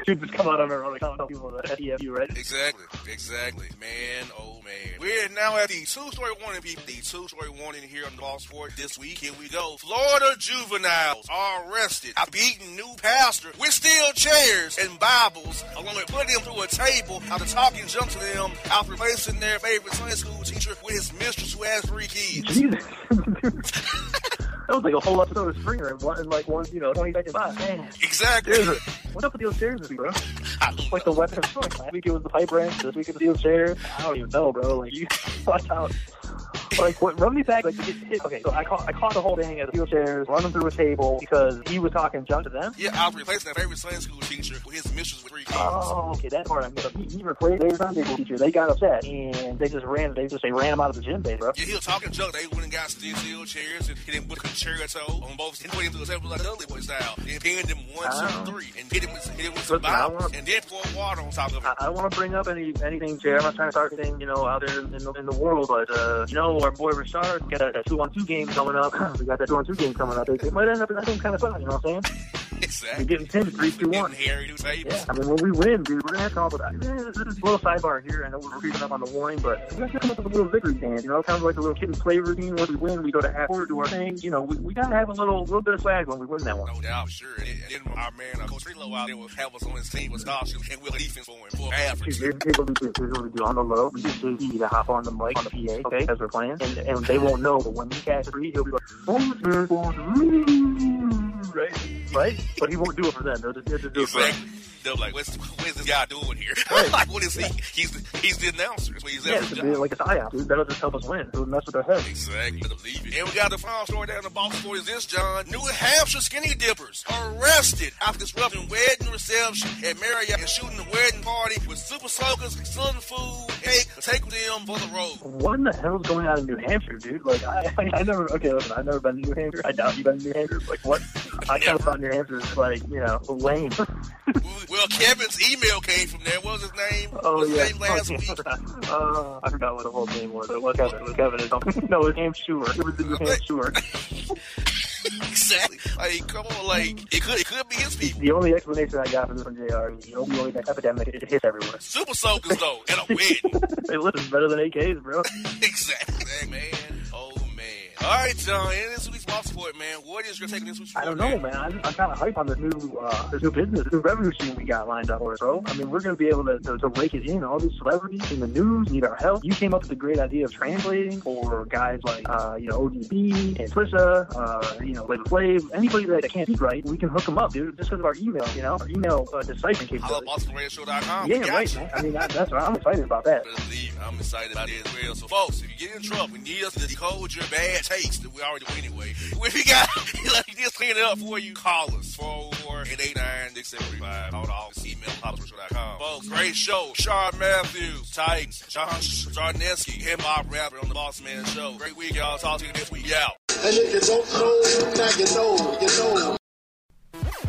she just come out on her own account tell people that FEFU, right? Exactly. Exactly. Man, oh man. We're now at the two-story warning, people. The two-story warning here on the Ball Sport this week. Here we go. Florida juveniles are arrested after beating new pastor with steel chairs and Bibles, along with putting them through a table after talking junk to them after replacing their favorite Sunday school teacher with his mistress who has three kids. Jesus. That was like a whole episode of Springer in one, in like one, you know, 20 second box. Man, Exactly. there's a, what's up with those chairs this week, bro? Like the weapon of choice. Last week it was the pipe wrench. This week it's the steel chairs. I don't even know, bro. Like you, watch out. Like what? Run me back. Like hit. Okay, so I caught I caught the whole thing at the steel chairs, running through a table because he was talking junk to them. Yeah, I was replacing that favorite Sunday school teacher with his mistress with three kids. Oh, okay, that part I missed. He, he replaced their Sunday school teacher. They got upset and they just ran. They just they ran him out of the gym, base, bro. Yeah, he was talking junk. They went and got steel, steel chairs and hit him with a concerto on both. He put him to a table like Dudley Boyz style. Then pinned him one, Oh. two, three, and hit him with, hit him with some bombs, and then poured water on top of him I, I don't want to bring up any anything, Jay. I'm not trying to start anything, you know, out there in the, in the world. But uh, you know, our boy Richard got a, two-on-two game coming up. we got that two-on-two game coming up. It, might end up in that kind of spot. You know what I'm saying? Exactly. We're getting pinned three, two, one. Getting Harry to tables. Yeah, I mean, when we win, dude, we're gonna have to up with. This is a little sidebar here. I know we're creeping up on the warning, but we're going to come up with a little victory dance. You know, kind of like a little kid and play routine. When we win, we go to half court, do our thing. You know, we, we gotta have a little little bit of swag when we win that one. No doubt, sure. And then our man, uh, Coach Trilo out there, will have us on his team with scholarships and will defense for him for half Here's, two. here's, here's what we do. Here's what we do on the low. We get JD to hop on the mic on the PA, okay, as we're playing, and, and they won't know. But when we catch three, he'll be like, "Oh, going to-" right, right. But he won't do it for them. They'll just, they'll just do it for. They're like, what's, what's this guy doing here? Right. like, what is he? He's the, he's the announcer. That's what he's Yeah, at it's his a bit job. like IOP, dude. That'll just help us win. It'll mess with their heads. Exactly. Better believe it. And we got the final story down in the box story is this, John. New Hampshire skinny dippers arrested after disrupting wedding reception at Marriott and shooting the wedding party with super soakers, southern food, cake, take them for the road. What in the hell's going on in New Hampshire, dude? Like, I, I, I never, okay, listen, I've never been to New Hampshire. I doubt you've been to New Hampshire. Like, what? I kind of thought New Hampshire was like, you know, lame. Well, Kevin's email came from there. What was his name? Oh, what was yeah. his name last week? uh, I forgot what the whole name was. It was Kevin. It was Kevin. It's something. No, it was Hampshire. It was New Hampshire. exactly. Like, come on, like it could it could be his people. The only explanation I got for this from JR is the opioid epidemic, it hits everywhere. Super soakers though, and a wedding. hey, listen, better than AKs, bro. exactly, man. Oh man. All right, John. And this week's mock support, man. What is your take on this I don't know, man. I'm, I'm kind of hype on this new, uh, this new business, this new revenue stream we got lined up bro. I mean, we're going to be able to, to, to rake it in. All these celebrities in the news need our help. You came up with a great idea of translating for guys like, uh, you know, ODB and Trisha, uh, you know, Flavor Flav, anybody that can't speak right, we can hook them up, dude, just because of our email, you know, our email uh, deciphering capability. BossmanRadioShow.com. Yeah, right, you. man. I mean, that, that's right. I'm excited about that. Believe I'm excited about it as well. So, folks, if you get in trouble, we need us to decode your bad taste that we already do anyway. If you got, like, just clean it up for you, call us. 404 889 6735. Call the office, email popshow.com. Folks, great show. Sean Matthews, Titans, John Czarnecki, hip hop rapper on the Boss Man Show. Great week, y'all. Talk to you next week. Yeah. And if you don't know, now you know, you know.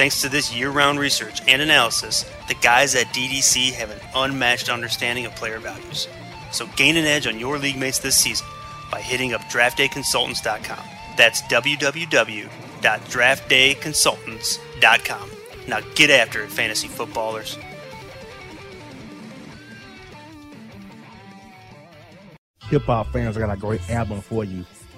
Thanks to this year round research and analysis, the guys at DDC have an unmatched understanding of player values. So gain an edge on your league mates this season by hitting up draftdayconsultants.com. That's www.draftdayconsultants.com. Now get after it, fantasy footballers. hip hop fans, I got a great album for you.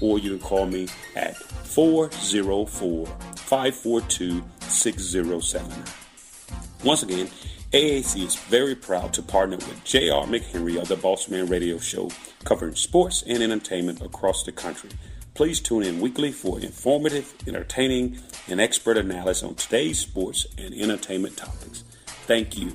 Or you can call me at 404 542 6079. Once again, AAC is very proud to partner with J.R. McHenry of the Bossman Radio Show, covering sports and entertainment across the country. Please tune in weekly for informative, entertaining, and expert analysis on today's sports and entertainment topics. Thank you.